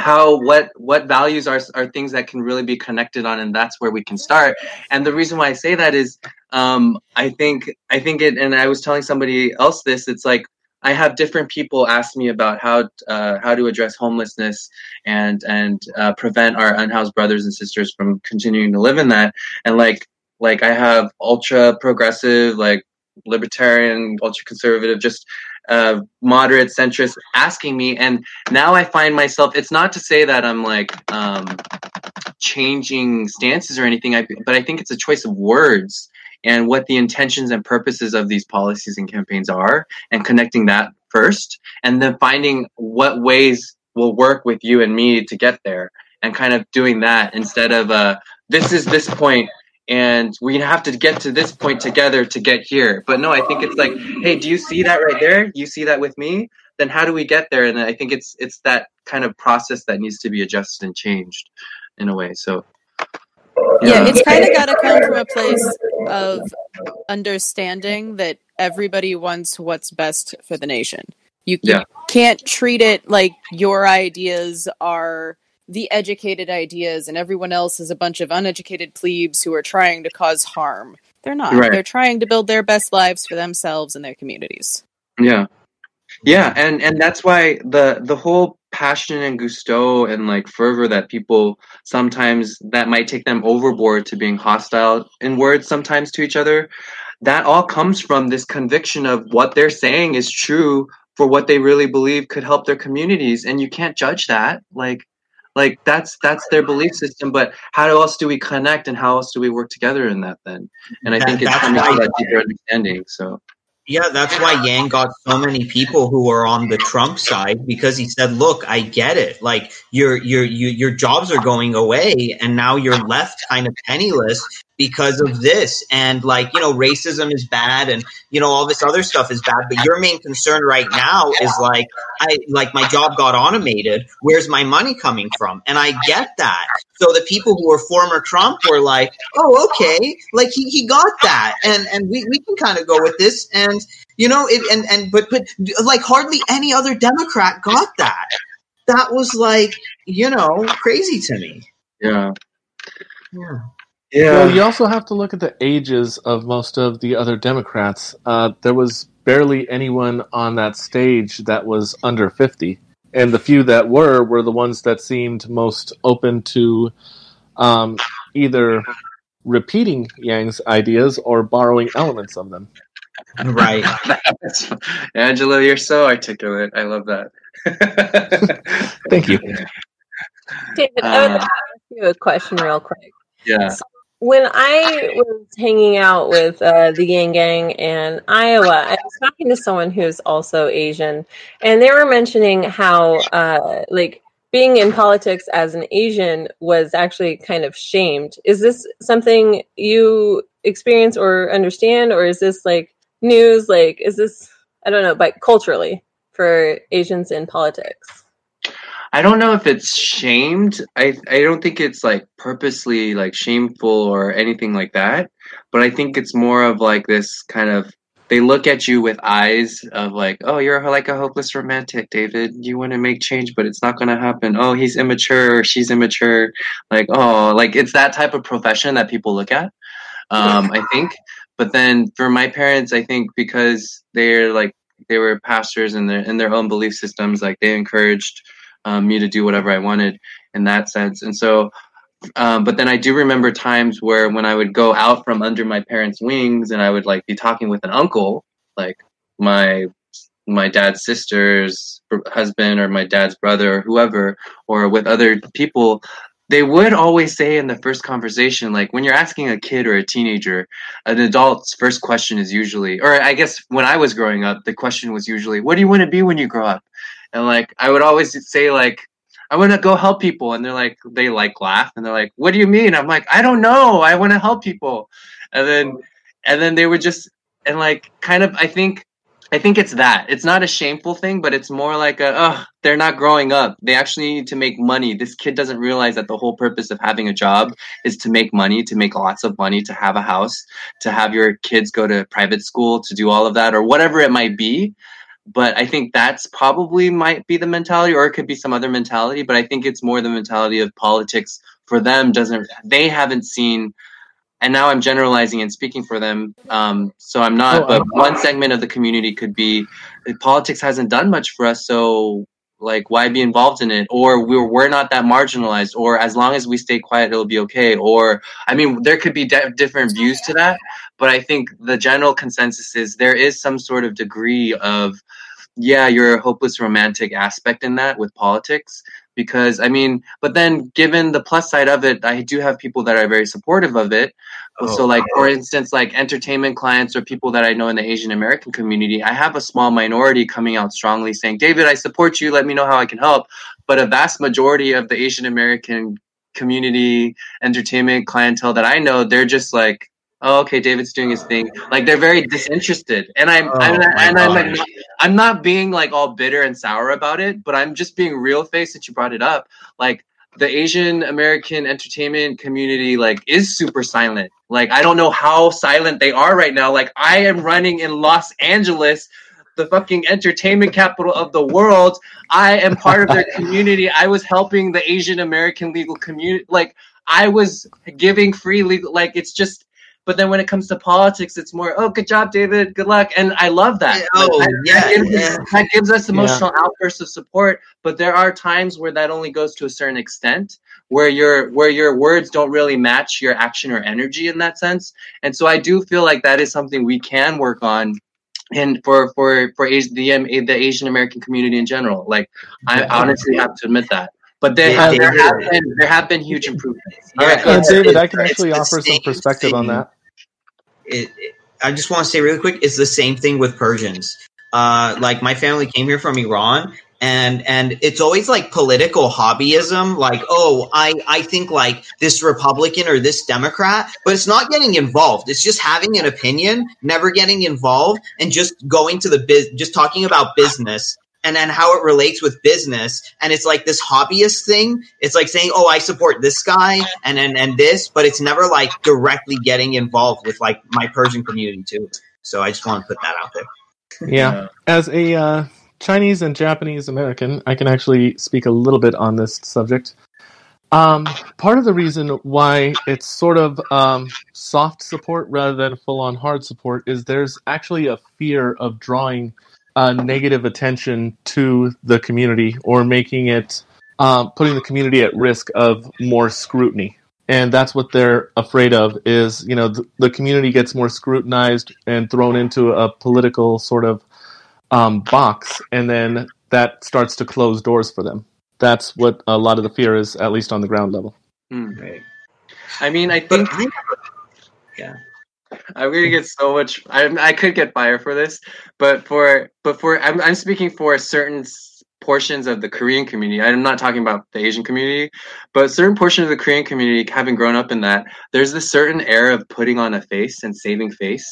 how what what values are are things that can really be connected on and that's where we can start and the reason why i say that is um i think i think it and i was telling somebody else this it's like I have different people ask me about how uh, how to address homelessness and and uh, prevent our unhoused brothers and sisters from continuing to live in that. And like like I have ultra progressive, like libertarian, ultra conservative, just uh, moderate centrist asking me, and now I find myself. It's not to say that I'm like um, changing stances or anything, I, but I think it's a choice of words and what the intentions and purposes of these policies and campaigns are and connecting that first and then finding what ways will work with you and me to get there and kind of doing that instead of uh, this is this point and we have to get to this point together to get here. But no i think it's like hey do you see that right there? You see that with me? Then how do we get there? And i think it's it's that kind of process that needs to be adjusted and changed in a way. So Yeah, it's kind of got to come from a place of understanding that everybody wants what's best for the nation. You, you can't treat it like your ideas are the educated ideas and everyone else is a bunch of uneducated plebes who are trying to cause harm. They're not. Right. They're trying to build their best lives for themselves and their communities. Yeah. Yeah, and and that's why the the whole passion and gusto and like fervor that people sometimes that might take them overboard to being hostile in words sometimes to each other, that all comes from this conviction of what they're saying is true for what they really believe could help their communities and you can't judge that. Like like that's that's their belief system, but how else do we connect and how else do we work together in that then? And I That- think it's coming to that deeper understanding. So Yeah, that's why Yang got so many people who are on the Trump side because he said, "Look, I get it. Like your your your your jobs are going away, and now you're left kind of penniless because of this. And like you know, racism is bad, and you know all this other stuff is bad. But your main concern right now is like, I like my job got automated. Where's my money coming from? And I get that. So the people who were former Trump were like, "Oh, okay, like he, he got that, and and we, we can kind of go with this." And you know, it, and and but but like hardly any other Democrat got that. That was like you know crazy to me. yeah. Yeah. Yeah. Well, you also have to look at the ages of most of the other Democrats. Uh, there was barely anyone on that stage that was under 50. and the few that were were the ones that seemed most open to um, either repeating Yang's ideas or borrowing elements of them. Right. *laughs* Angela, you're so articulate. I love that. Thank you. David, I would Uh, ask you a question real quick. Yeah. When I was hanging out with uh, the Yang Gang in Iowa, I was talking to someone who's also Asian, and they were mentioning how, uh, like, being in politics as an Asian was actually kind of shamed. Is this something you experience or understand, or is this like news? Like, is this I don't know, but culturally for Asians in politics? I don't know if it's shamed. I I don't think it's like purposely like shameful or anything like that. But I think it's more of like this kind of they look at you with eyes of like, oh, you're like a hopeless romantic, David. You want to make change, but it's not going to happen. Oh, he's immature she's immature. Like, oh, like it's that type of profession that people look at. Um, I think. But then for my parents, I think because they're like they were pastors in their in their own belief systems, like they encouraged um, me to do whatever I wanted in that sense. And so, um, but then I do remember times where when I would go out from under my parents' wings and I would like be talking with an uncle, like my my dad's sister's husband or my dad's brother or whoever, or with other people. They would always say in the first conversation, like when you're asking a kid or a teenager, an adult's first question is usually, or I guess when I was growing up, the question was usually, "What do you want to be when you grow up?" And like I would always say like I want to go help people. And they're like they like laugh and they're like what do you mean? I'm like I don't know. I want to help people. And then and then they would just and like kind of I think I think it's that. It's not a shameful thing but it's more like a oh they're not growing up. They actually need to make money. This kid doesn't realize that the whole purpose of having a job is to make money to make lots of money to have a house to have your kids go to private school to do all of that or whatever it might be but I think that's probably might be the mentality, or it could be some other mentality. But I think it's more the mentality of politics for them. Doesn't they haven't seen, and now I'm generalizing and speaking for them. Um, so I'm not. Oh, but I'm- one segment of the community could be eh, politics hasn't done much for us, so like why be involved in it? Or we're we're not that marginalized. Or as long as we stay quiet, it'll be okay. Or I mean, there could be de- different views to that. But I think the general consensus is there is some sort of degree of yeah, you're a hopeless romantic aspect in that with politics. Because I mean, but then given the plus side of it, I do have people that are very supportive of it. Oh, so, like for instance, like entertainment clients or people that I know in the Asian American community, I have a small minority coming out strongly saying, "David, I support you. Let me know how I can help." But a vast majority of the Asian American community entertainment clientele that I know, they're just like, "Oh, okay, David's doing his thing." Like they're very disinterested, and I'm, I'm Oh, and I'm like, gosh. I'm not being like all bitter and sour about it, but I'm just being real face that you brought it up. Like the Asian American entertainment community like is super silent. Like I don't know how silent they are right now. Like I am running in Los Angeles, the fucking entertainment capital of the world. I am part of their *laughs* community. I was helping the Asian American legal community. Like I was giving free legal like it's just but then when it comes to politics, it's more, oh, good job, David. Good luck. And I love that. Oh, that- yeah, that gives, us- yeah. that gives us emotional outbursts of support. But there are times where that only goes to a certain extent, where your where your words don't really match your action or energy in that sense. And so I do feel like that is something we can work on. And for for for Asi- the the Asian American community in general, like I honestly have to admit that. But there, Yeah, have, there David. have been there have been huge improvements. Yeah, right, Uh. David, I it's- can it's actually the offer some same perspective on that. it, it- I just want to say really quick, it's the same thing with Persians. Uh, like my family came here from Iran, and and it's always like political hobbyism. Like, oh, I I think like this Republican or this Democrat, but it's not getting involved. It's just having an opinion, never getting involved, and just going to the biz, just talking about business. And then how it relates with business, and it's like this hobbyist thing. It's like saying, "Oh, I support this guy," and and and this, but it's never like directly getting involved with like my Persian community too. So I just want to put that out there. Yeah. As a uh, Chinese and Japanese American, I can actually speak a little bit on this subject. Um, part of the reason why it's sort of um, soft support rather than full on hard support is there's actually a fear of drawing uh, negative attention to the community or making it um, putting the community at risk of more scrutiny and that's what they're afraid of is you know the, the community gets more scrutinized and thrown into a political sort of um, box and then that starts to close doors for them that's what a lot of the fear is at least on the ground level Hmm. Right. I mean, I think I yeah. I'm gonna get so much. I I could get fired for this, but for but for I'm I'm speaking for certain portions of the Korean community. I'm not talking about the Asian community, but certain portions of the Korean community, having grown up in that, there's this certain air of putting on a face and saving face,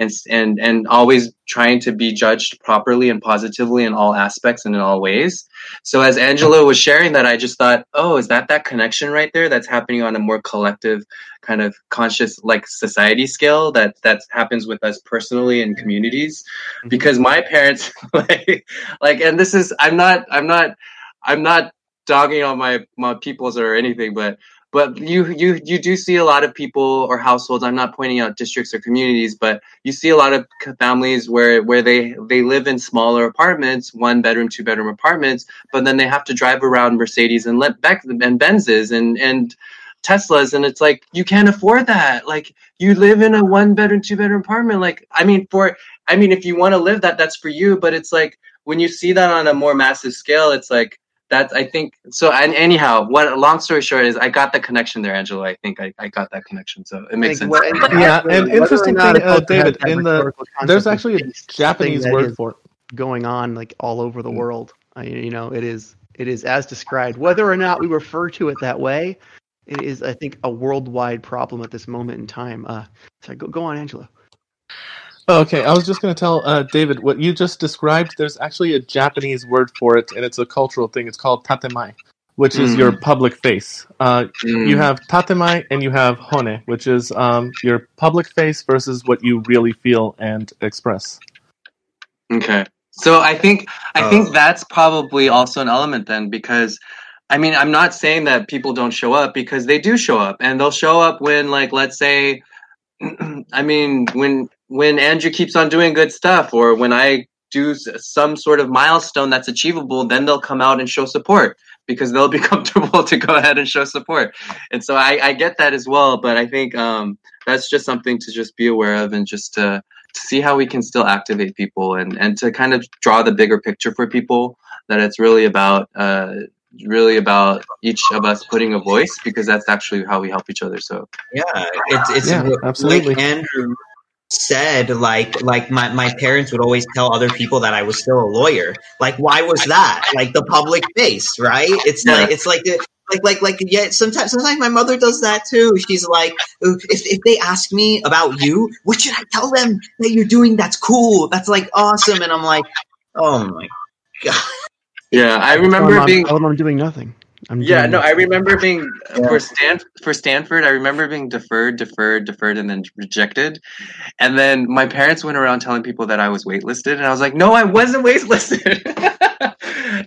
and and and always trying to be judged properly and positively in all aspects and in all ways. So as Angela was sharing that, I just thought, oh, is that that connection right there that's happening on a more collective kind of conscious like society scale that that happens with us personally in communities mm-hmm. because my parents *laughs* like like and this is i'm not i'm not i'm not dogging on my my peoples or anything but but you you you do see a lot of people or households i'm not pointing out districts or communities but you see a lot of families where where they they live in smaller apartments one bedroom two bedroom apartments but then they have to drive around mercedes and let Beck and benzes and and Teslas and it's like you can't afford that. Like you live in a one bedroom, two bedroom apartment. Like I mean for I mean if you want to live that that's for you, but it's like when you see that on a more massive scale, it's like that's I think so and anyhow, what long story short is I got the connection there, Angela. I think I, I got that connection. So it makes sense. What- Yeah, and whether interesting thing, uh, supposed to have David, in the- there's actually a japanese word is for it going on like all over the Mm. world. I, you know, it is it is as described. Whether or not we refer to it that way, it is I think a worldwide problem at this moment in time. Uh, so go go on, Angela. Okay, I was just going to tell uh, David what you just described. There's actually a Japanese word for it, and it's a cultural thing. It's called tatemae, which is Mm. your public face. Uh, Mm. You have tatemae and you have honne, which is um, your public face versus what you really feel and express. Okay. So I think I think Oh. that's probably also an element then because I mean I'm not saying that people don't show up because they do show up and they'll show up when like let's say *clears throat* I mean when when Andrew keeps on doing good stuff or when I do some sort of milestone that's achievable then they'll come out and show support because they'll *laughs* be comfortable to go ahead and show support. And so I, I get that as well, but I think um, that's just something to just be aware of and just to to see how we can still activate people and and to kind of draw the bigger picture for people that it's really about uh really about each of us putting a voice because that's actually how we help each other so Yeah, it's it's Yeah, absolutely. like Andrew said. Like like my my parents would always tell other people that I was still a lawyer. Like why was that? Like the public face, right? It's Yeah. like it's like the. Like, like, like, yeah. Sometimes, sometimes my mother does that too. She's like, if, if they ask me about you, what should I tell them that you're doing? That's cool. That's like awesome. And I'm like, oh my god. yeah i remember them I'm- being tell them I'm doing nothing. I'm yeah no i remember being Yeah. for stan for stanford i remember being deferred deferred deferred and then rejected. And then my parents went around telling people that i was waitlisted and i was like no i wasn't waitlisted. *laughs*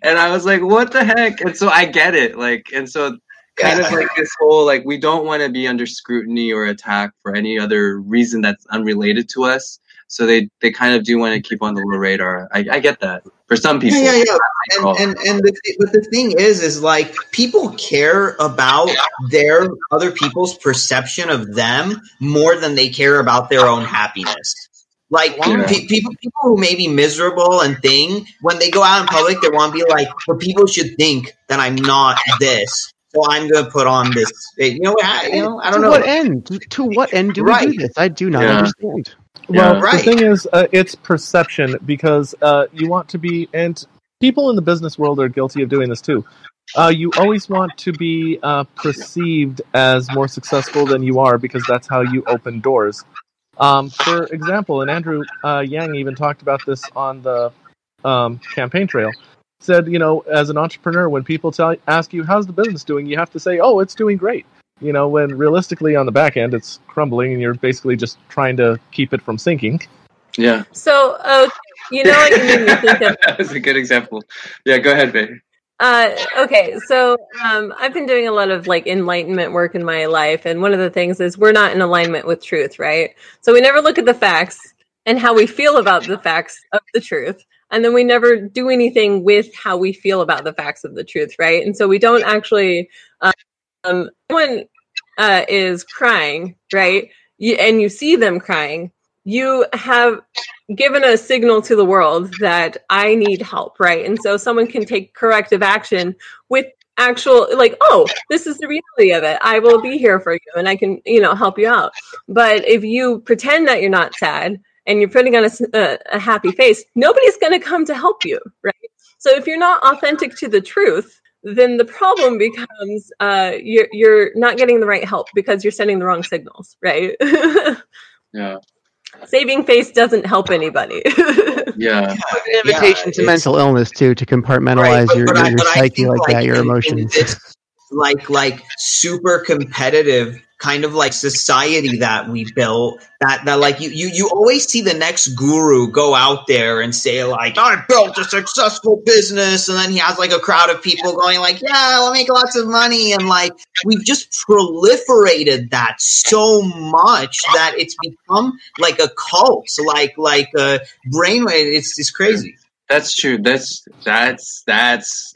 And i was like what the heck? And so i get it like and so kind of like this whole like we don't want to be under scrutiny or attack for any other reason that's unrelated to us so they they kind of do want to keep on the little radar i, I get that for some people Yeah, yeah, yeah. And and and the, but the thing is, is like people care about their other people's perception of them more than they care about their own happiness. Like Yeah. pe- people, people who may be miserable and thing when they go out in public, they want to be like, but people should think that I'm not this, so I'm going to put on this. You know, I, you know, I don't to know. what end? To, to what end do we Right. do this? I do not Yeah. understand. Well, Yeah. the thing is, uh, it's perception because uh, you want to be, and people in the business world are guilty of doing this too. Uh, you always want to be uh, perceived as more successful than you are because that's how you open doors. Um, for example, and Andrew uh, Yang even talked about this on the um, campaign trail. Said, you know, as an entrepreneur, when people tell ask you how's the business doing, you have to say, "Oh, it's doing great." You know, when realistically on the back end, it's crumbling, and you're basically just trying to keep it from sinking. yeah So, uh, you know what you made me think of? *laughs* that was a good example yeah go ahead babe Uh, okay, so um, I've been doing a lot of like enlightenment work in my life, and one of the things is we're not in alignment with truth, right? So we never look at the facts. and how we feel about the facts of the truth. And then we never do anything with how we feel about the facts of the truth, right? And so we don't actually, um, someone uh, is crying, right? You, and you see them crying, you have given a signal to the world that I need help, right? And so someone can take corrective action with actual like oh this is the reality of it i will be here for you and i can you know help you out but if you pretend that you're not sad and you're putting on a, a, a happy face nobody's going to come to help you right so if you're not authentic to the truth then the problem becomes uh, you're you're not getting the right help because you're sending the wrong signals right *laughs* Yeah. saving face doesn't help anybody *laughs* Yeah. An invitation to mental illness too, to compartmentalize but- your, but I- your, your psyche like, that, your in- in emotions. this, like like super competitive kind of like society that we built that that like you you you always see the next guru go out there and say like I built a successful business and then he has like a crowd of people going like yeah I'll make lots of money and like we've just proliferated that so much that it's become like a cult like like a brainwave it's it's crazy That's true. That's that's that's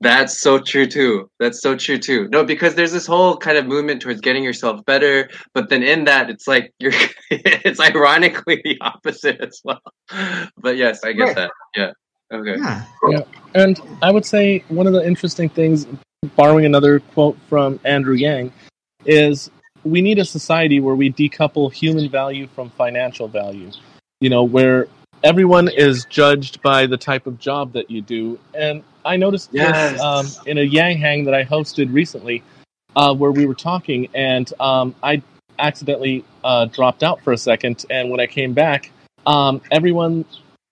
that's so true too. That's so true too. No, because there's this whole kind of movement towards getting yourself better, but then in that it's like you're *laughs* it's ironically the opposite as well. But yes, I get Right. that. Yeah. Okay. yeah And I would say one of the interesting things, borrowing another quote from Andrew Yang, is we need a society where we decouple human value from financial value. You know, where everyone is judged by the type of job that you do. And I noticed Yes. this um, in a Yang Hang that I hosted recently, uh, where we were talking, and um, I accidentally uh, dropped out for a second. And when I came back, um, everyone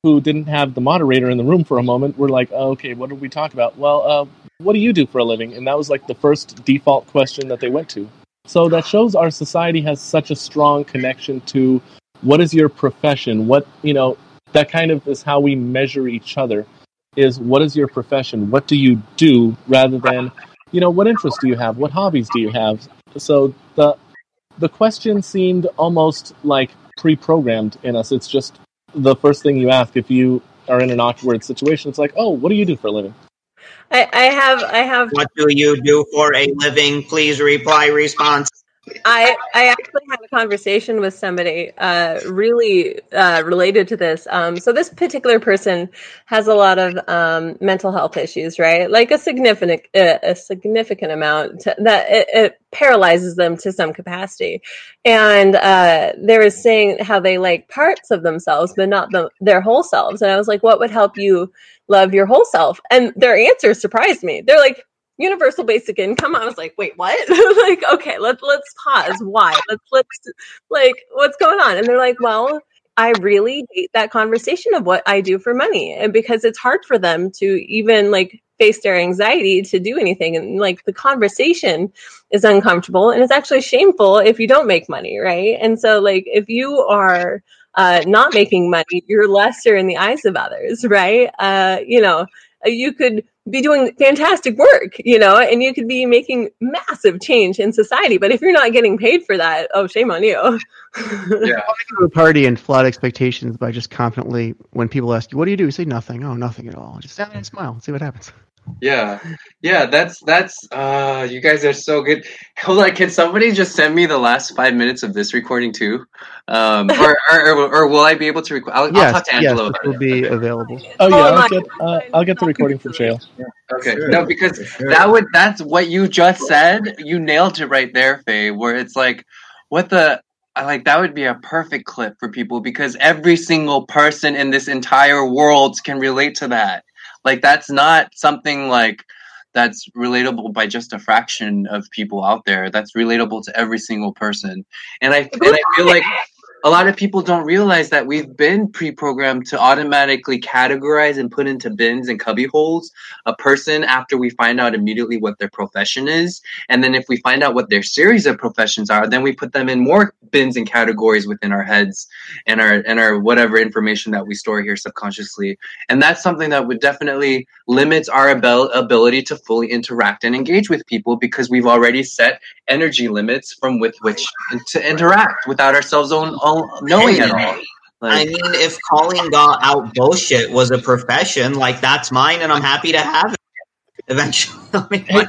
who didn't have the moderator in the room for a moment were like, oh, okay, what did we talk about? Well, uh, what do you do for a living? And that was like the first default question that they went to. So that shows our society has such a strong connection to what is your profession? What, you know, that kind of is how we measure each other is what is your profession? What do you do rather than, you know, what interests do you have? What hobbies do you have? So the the question seemed almost like pre-programmed in us. It's just the first thing you ask if you are in an awkward situation. It's like, oh, what do you do for a living? I, I have i have what do you do for a living please reply response I I actually had a conversation with somebody uh, really uh, related to this. Um, so this particular person has a lot of um, mental health issues, right? Like a significant uh, a significant amount to, that it, it paralyzes them to some capacity. And uh, they were saying how they like parts of themselves, but not the, their whole selves. And I was like, what would help you love your whole self? And their answer surprised me. They're like, universal basic income. I was like, wait, what? *laughs* like, okay, let's let's pause. Why? Let's let's like what's going on? And they're like, well, I really hate that conversation of what I do for money. And because it's hard for them to even like face their anxiety to do anything. And like the conversation is uncomfortable and it's actually shameful if you don't make money, right? And so like if you are uh, not making money, you're lesser in the eyes of others, right? Uh, you know, you could be doing fantastic work, you know, and you could be making massive change in society. But if you're not getting paid for that, oh, shame on you. *laughs* Yeah. a party and flood expectations by just confidently, when people ask you, "What do you do?" You say nothing. Oh, nothing at all. Just stand there and smile and see what happens. Yeah, yeah, that's that's. Uh, you guys are so good. Hold on, can somebody just send me the last five minutes of this recording too? Um, *laughs* or, or, or, or will I be able to record? I'll, I'll yes, talk to yes, Angelo this about will it. be Okay. available. Oh yeah, Oh, I'll get uh, I'll get the recording from Shael. Okay, Sure. no, because sure. that would that's what you just said. You nailed it right there, Faye. Where it's like, what the. I like that would be a perfect clip for people because every single person in this entire world can relate to that. Like that's not something like that's relatable by just a fraction of people out there. That's relatable to every single person. And I and I feel like *laughs* a lot of people don't realize that we've been pre-programmed to automatically categorize and put into bins and cubby holes a person after we find out immediately what their profession is. And then if we find out what their series of professions are then we put them in more bins and categories within our heads and our and our whatever information that we store here subconsciously. And that's something that would definitely limits our abil- ability to fully interact and engage with people because we've already set energy limits from with which to interact without ourselves own, own knowing at all I mean, if calling God out bullshit was a profession, like that's mine, and I'm happy to have it. Eventually, *laughs* Hey,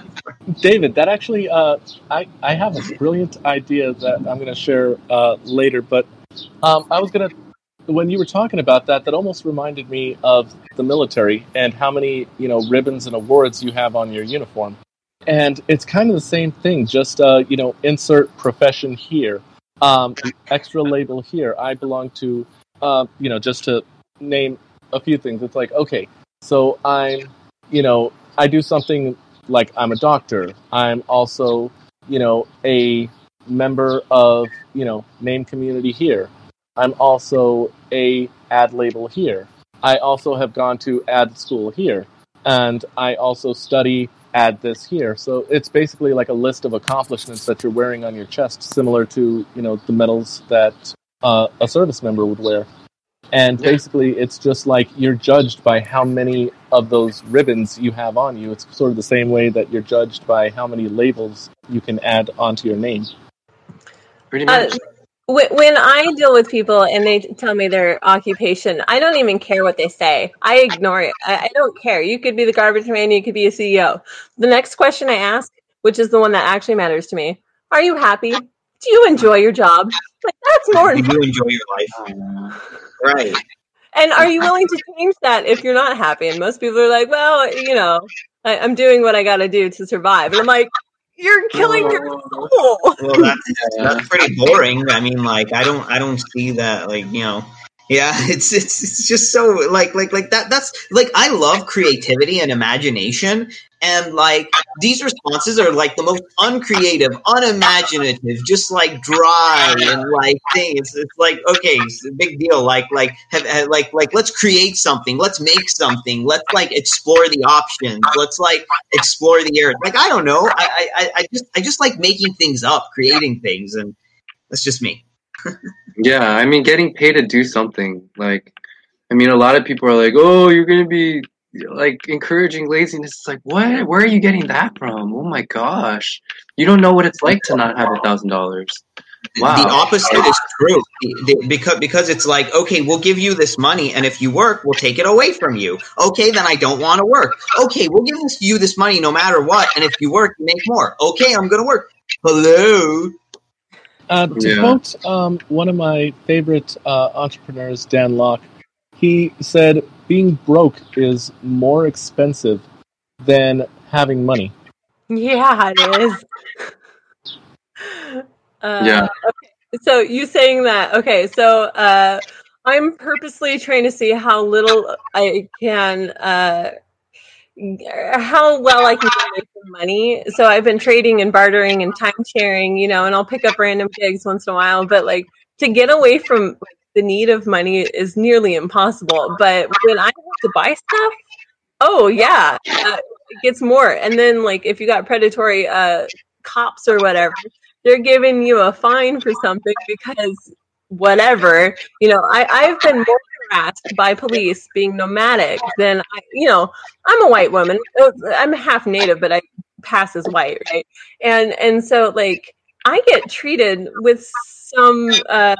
David, that actually, uh, I, I have a brilliant idea that I'm going to share uh, later. But um, I was going to, when you were talking about that, that almost reminded me of the military and how many you know ribbons and awards you have on your uniform. And it's kind of the same thing. Just uh, you know, insert profession here, um, extra label here. I belong to, uh, you know, just to name a few things. It's like okay, so I'm, you know, I do something like I'm a doctor. I'm also, you know, a member of, you know, name community here. I'm also a ad label here. I also have gone to ad school here. And I also study ad this here. So it's basically like a list of accomplishments that you're wearing on your chest, similar to, you know, the medals that uh, a service member would wear. And Yeah. basically, it's just like you're judged by how many of those ribbons you have on you. It's sort of the same way that you're judged by how many labels you can add onto your name. Pretty Uh, much. Wh- When I deal with people and they tell me their occupation, I don't even care what they say. I ignore it. I, I don't care. You could be the garbage man, you could be a CEO. The next question I ask, which is the one that actually matters to me, are you happy? Do you enjoy your job? Like that's more important. do you enjoy your life, *sighs* right? And are you willing to change that if you're not happy? And most people are like, well, you know, I, I'm doing what I got to do to survive. And I'm like, you're killing your soul. Well, that's *laughs* that's pretty boring. I mean, like, I don't, I don't see that. Like, you know, yeah, *laughs* it's it's it's just so like like like that. That's like I love creativity and imagination, and like these responses are like the most uncreative, unimaginative, just like dry and like things. It's like okay, it's a big deal. Like like have, have- like like let's create something. Let's make something. Let's like explore the options. Let's like explore the air. Like I don't know. I I, I- just I just like making things up, creating things, and that's just me. *laughs* Yeah, I mean, getting paid to do something. Like, I mean, a lot of people are like, "Oh, you're gonna be like encouraging laziness." It's like, what? Where are you getting that from? Oh my gosh, you don't know what it's like to not have a thousand dollars. Wow. The opposite is true The- the- because because it's like okay, we'll give you this money, and if you work, we'll take it away from you. Okay, then I don't want to work. Okay, we'll give this, you this money no matter what, and if you work, you make more. Okay, I'm gonna work. Hello. Uh, to Yeah. quote um, one of my favorite uh, entrepreneurs, Dan Lok, he said, "Being broke is more expensive than having money." *laughs* Yeah, it is. *laughs* Uh, Yeah. Okay. So you saying that? Okay. So uh, I'm purposely trying to see how little I can, uh, how well I can make some money. So I've been trading and bartering and time sharing, you know, and I'll pick up random gigs once in a while. But like to get away from the need of money is nearly impossible. But when I have to buy stuff, oh yeah, uh, it gets more. And then like if you got predatory uh, cops or whatever, they're giving you a fine for something because whatever. You know, I, I've been more harassed by police being nomadic than I, you know, I'm a white woman. Uh, I'm half native, but I pass as white, right? And and so like I get treated with some uh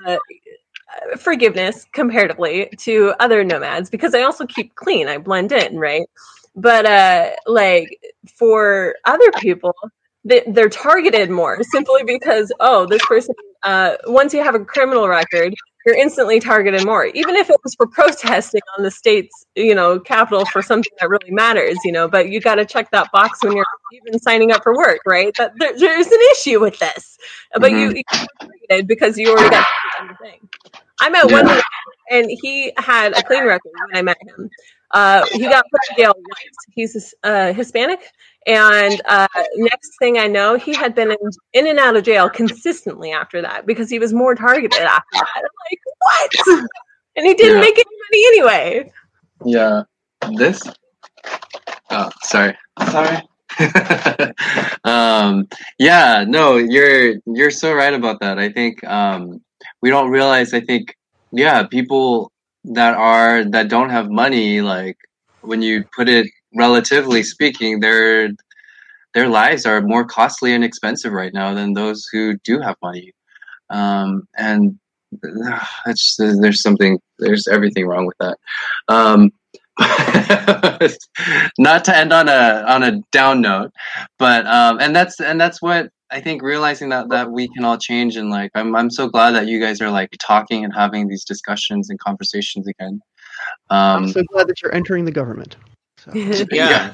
forgiveness comparatively to other nomads because I also keep clean. I blend in, right? But uh like for other people, they, they're targeted more *laughs* simply because oh, this person uh once you have a criminal record, you're instantly targeted more. Even if it was for protesting on the state's, you know, capital for something that really matters, you know, but you got to check that box when you're even signing up for work, right? That there, there's an issue with this. But you, you targeted because you already got the thing. I met one Yeah. guy, and he had a clean record when I met him. Uh, he got put in jail once. He's uh, Hispanic, and uh, next thing I know, he had been in, in and out of jail consistently after that because he was more targeted after that. I'm like, what? And he didn't Yeah. make any money anyway. Yeah. This? Oh, sorry. Sorry. *laughs* um, yeah, no, you're you're so right about that. I think um, we don't realize. I think yeah, people that are that don't have money, like when you put it relatively speaking, their their lives are more costly and expensive right now than those who do have money. Um, and *sighs* there's something there's everything wrong with that. Um, *laughs* not to end on a on a down note, but um, and that's and that's what I think realizing that that we can all change and like I'm I'm so glad that you guys are like talking and having these discussions and conversations again. Um, I'm so glad that you're entering the government. So. *laughs* Yeah.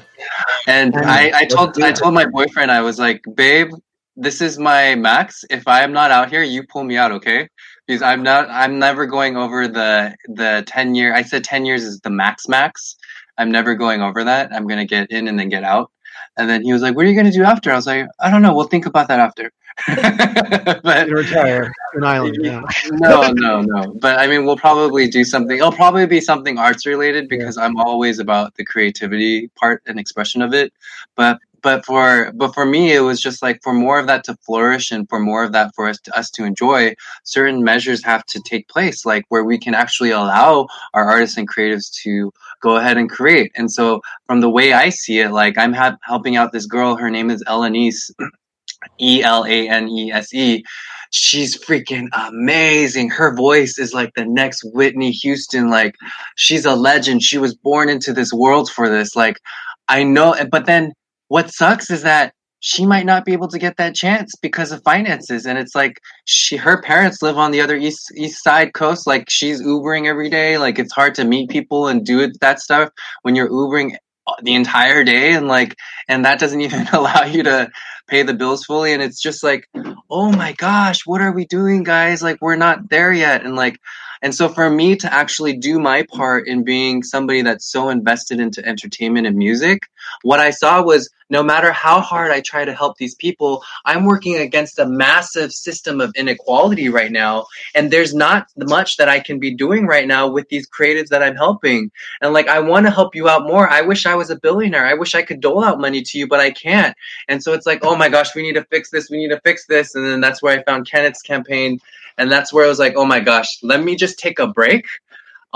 And And I, I told I told my boyfriend I was like, babe, this is my max. If I am not out here, you pull me out, okay? Because I'm not I'm never going over the the ten year I said ten years is the max max. I'm never going over that. I'm gonna get in and then get out. And then he was like, What are you gonna do after? I was like, I don't know, we'll think about that after. *laughs* but You retire to an island. Yeah. *laughs* no, no, no. But I mean, we'll probably do something. It'll probably be something arts related because I'm always about the creativity part and expression of it. But but for but for me, it was just like for more of that to flourish and for more of that for us to, us to enjoy, certain measures have to take place, like where we can actually allow our artists and creatives to go ahead and create. And so, from the way I see it, like I'm ha- helping out this girl. Her name is Elanese. *clears throat* E L A N E S E. She's freaking amazing. Her voice is like the next Whitney Houston. Like, she's a legend. She was born into this world for this. Like, I know, but then what sucks is that she might not be able to get that chance because of finances. And it's like she, her parents live on the other east east side coast. Like, she's Ubering every day. Like, it's hard to meet people and do it, that stuff when you're Ubering the entire day and like and that doesn't *laughs* even allow you to pay the bills fully and it's just like oh my gosh what are we doing guys like we're not there yet and like and so for me to actually do my part in being somebody that's so invested into entertainment and music what i saw was no matter how hard i try to help these people i'm working against a massive system of inequality right now. And there's not much that i can be doing right now with these creatives that i'm helping. And like i want to help you out more. I wish i was a billionaire. I wish i could dole out money to you but i can't. And so it's like oh my gosh we need to fix this. We need to fix this. And then that's where i found kenneth's campaign and that's where i was like oh my gosh let me just take a break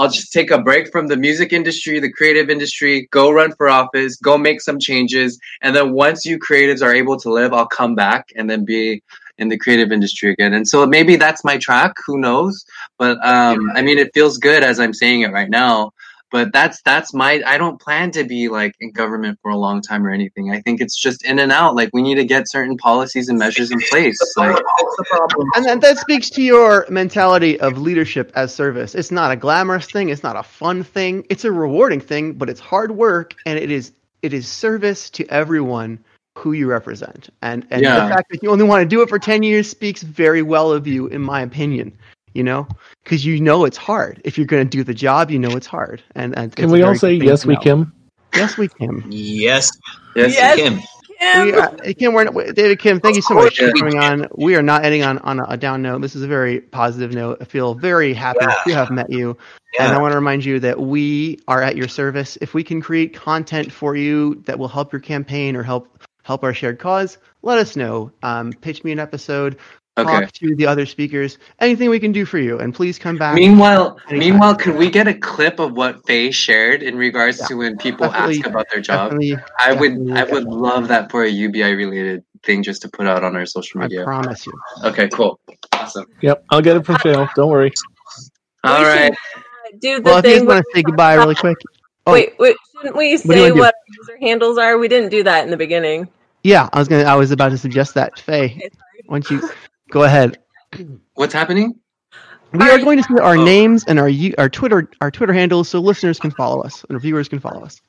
I'll just take a break from the music industry, the creative industry, go run for office, go make some changes. And then once you creatives are able to live, I'll come back and then be in the creative industry again. And so maybe that's my track, who knows? But um I mean it feels good as I'm saying it right now. But that's that's my I don't plan to be like in government for a long time or anything. I think it's just in and out. Like we need to get certain policies and measures in place. Like That's the problem. And then that speaks to your mentality of leadership as service. It's not a glamorous thing. It's not a fun thing. It's a rewarding thing, but it's hard work, and it is it is service to everyone who you represent. And and Yeah. the fact that you only want to do it for ten years speaks very well of you, in my opinion. You know, because you know it's hard. If you're going to do the job, you know it's hard. And, and Can we all say yes, we know. Kim? Yes, we can. Yes, yes, Yes. Kim. We Kim. are, Kim, we're not, David Kim, thank you so much for coming on. We are not ending on, on a down note. This is a very positive note. I feel very happy Yeah. to have met you. And I want to remind you that we are at your service. If we can create content for you that will help your campaign or help help our shared cause, let us know. Um, pitch me an episode. Okay. Talk to the other speakers. Anything we can do for you. And please come back. Meanwhile, Anytime. meanwhile, could we get a clip of what Faye shared in regards Yeah, to when people definitely- ask about their job? Definitely, I would, definitely I would that. love that for a UBI related thing just to put out on our social media. I promise you. Okay, cool, awesome. Yep, I'll get it from Shael. Don't worry. All We should, right, uh, Do the Well, if you thing. just want to say goodbye really quick. Oh, Wait, wait, shouldn't we say wanna what our user handles are? We didn't do that in the beginning. yeah, I was gonna. I was about to suggest that, Faye. Okay, sorry. You *laughs* go ahead? what's happening? We are going to see our Oh. names and our u- our Twitter our Twitter handles so listeners can follow us and our viewers can follow us.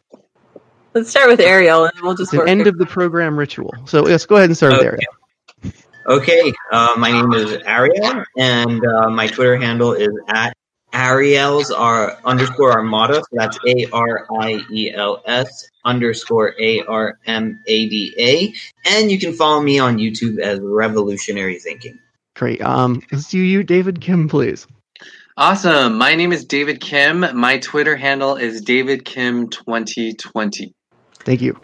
Let's start with Ariel, and we'll just It's the work. end of the program ritual. So let's go ahead and start with Okay. Ariel. Okay, uh, my name is Ariel, and uh, my Twitter handle is at Ariel's R underscore Armada. So that's A R I E L S underscore A R M A D A. And you can follow me on YouTube as Revolutionary Thinking. Great. Um, let's do you, David Kim, please. Awesome. My name is David Kim. My Twitter handle is David Kim twenty twenty. Thank you.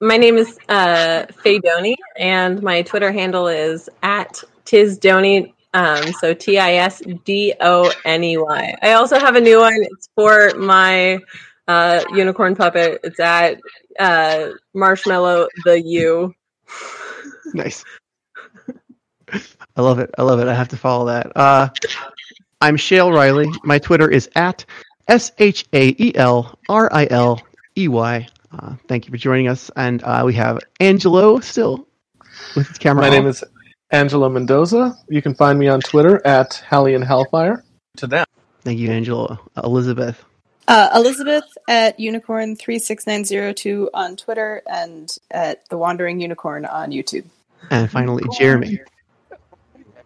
My name is uh, Faye Doney, and my Twitter handle is at Tisdoney. Um, so T I S D O N E Y. I also have a new one. It's for my uh, unicorn puppet. It's at uh, Marshmallow the U. *laughs* Nice. I love it. I love it. I have to follow that. Uh, I'm Shael Riley. My Twitter is at S H A E L R I L E Y. Uh, thank you for joining us. And uh, we have Angelo still with his camera. My on. name is Angelo Mendoza. You can find me on Twitter at Hallie and Hellfire. To them. Thank you, Angela. Elizabeth. Uh, Elizabeth at Unicorn three six nine zero two on Twitter and at the Wandering Unicorn on YouTube. And finally, Jeremy.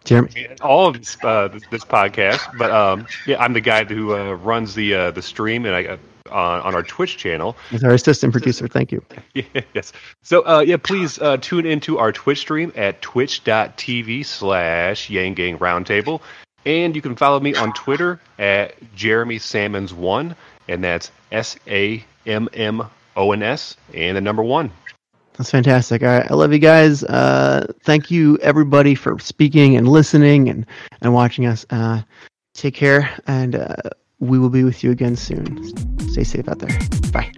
Jeremy. all of this, uh, this, this podcast, but um, yeah, I'm the guy who uh, runs the uh, the stream and I uh, on, on our Twitch channel. Is our assistant producer. Thank you. *laughs* yes. So uh, yeah, please uh, tune into our Twitch stream at twitch.tv slash Yang Gang Roundtable. And you can follow me on Twitter at Jeremy Sammons one, and that's S A M M O N S and the number one. That's fantastic. All right. I love you guys. Uh, thank you, everybody, for speaking and listening and, and watching us. Uh, take care, and uh, we will be with you again soon. Stay safe out there. Bye.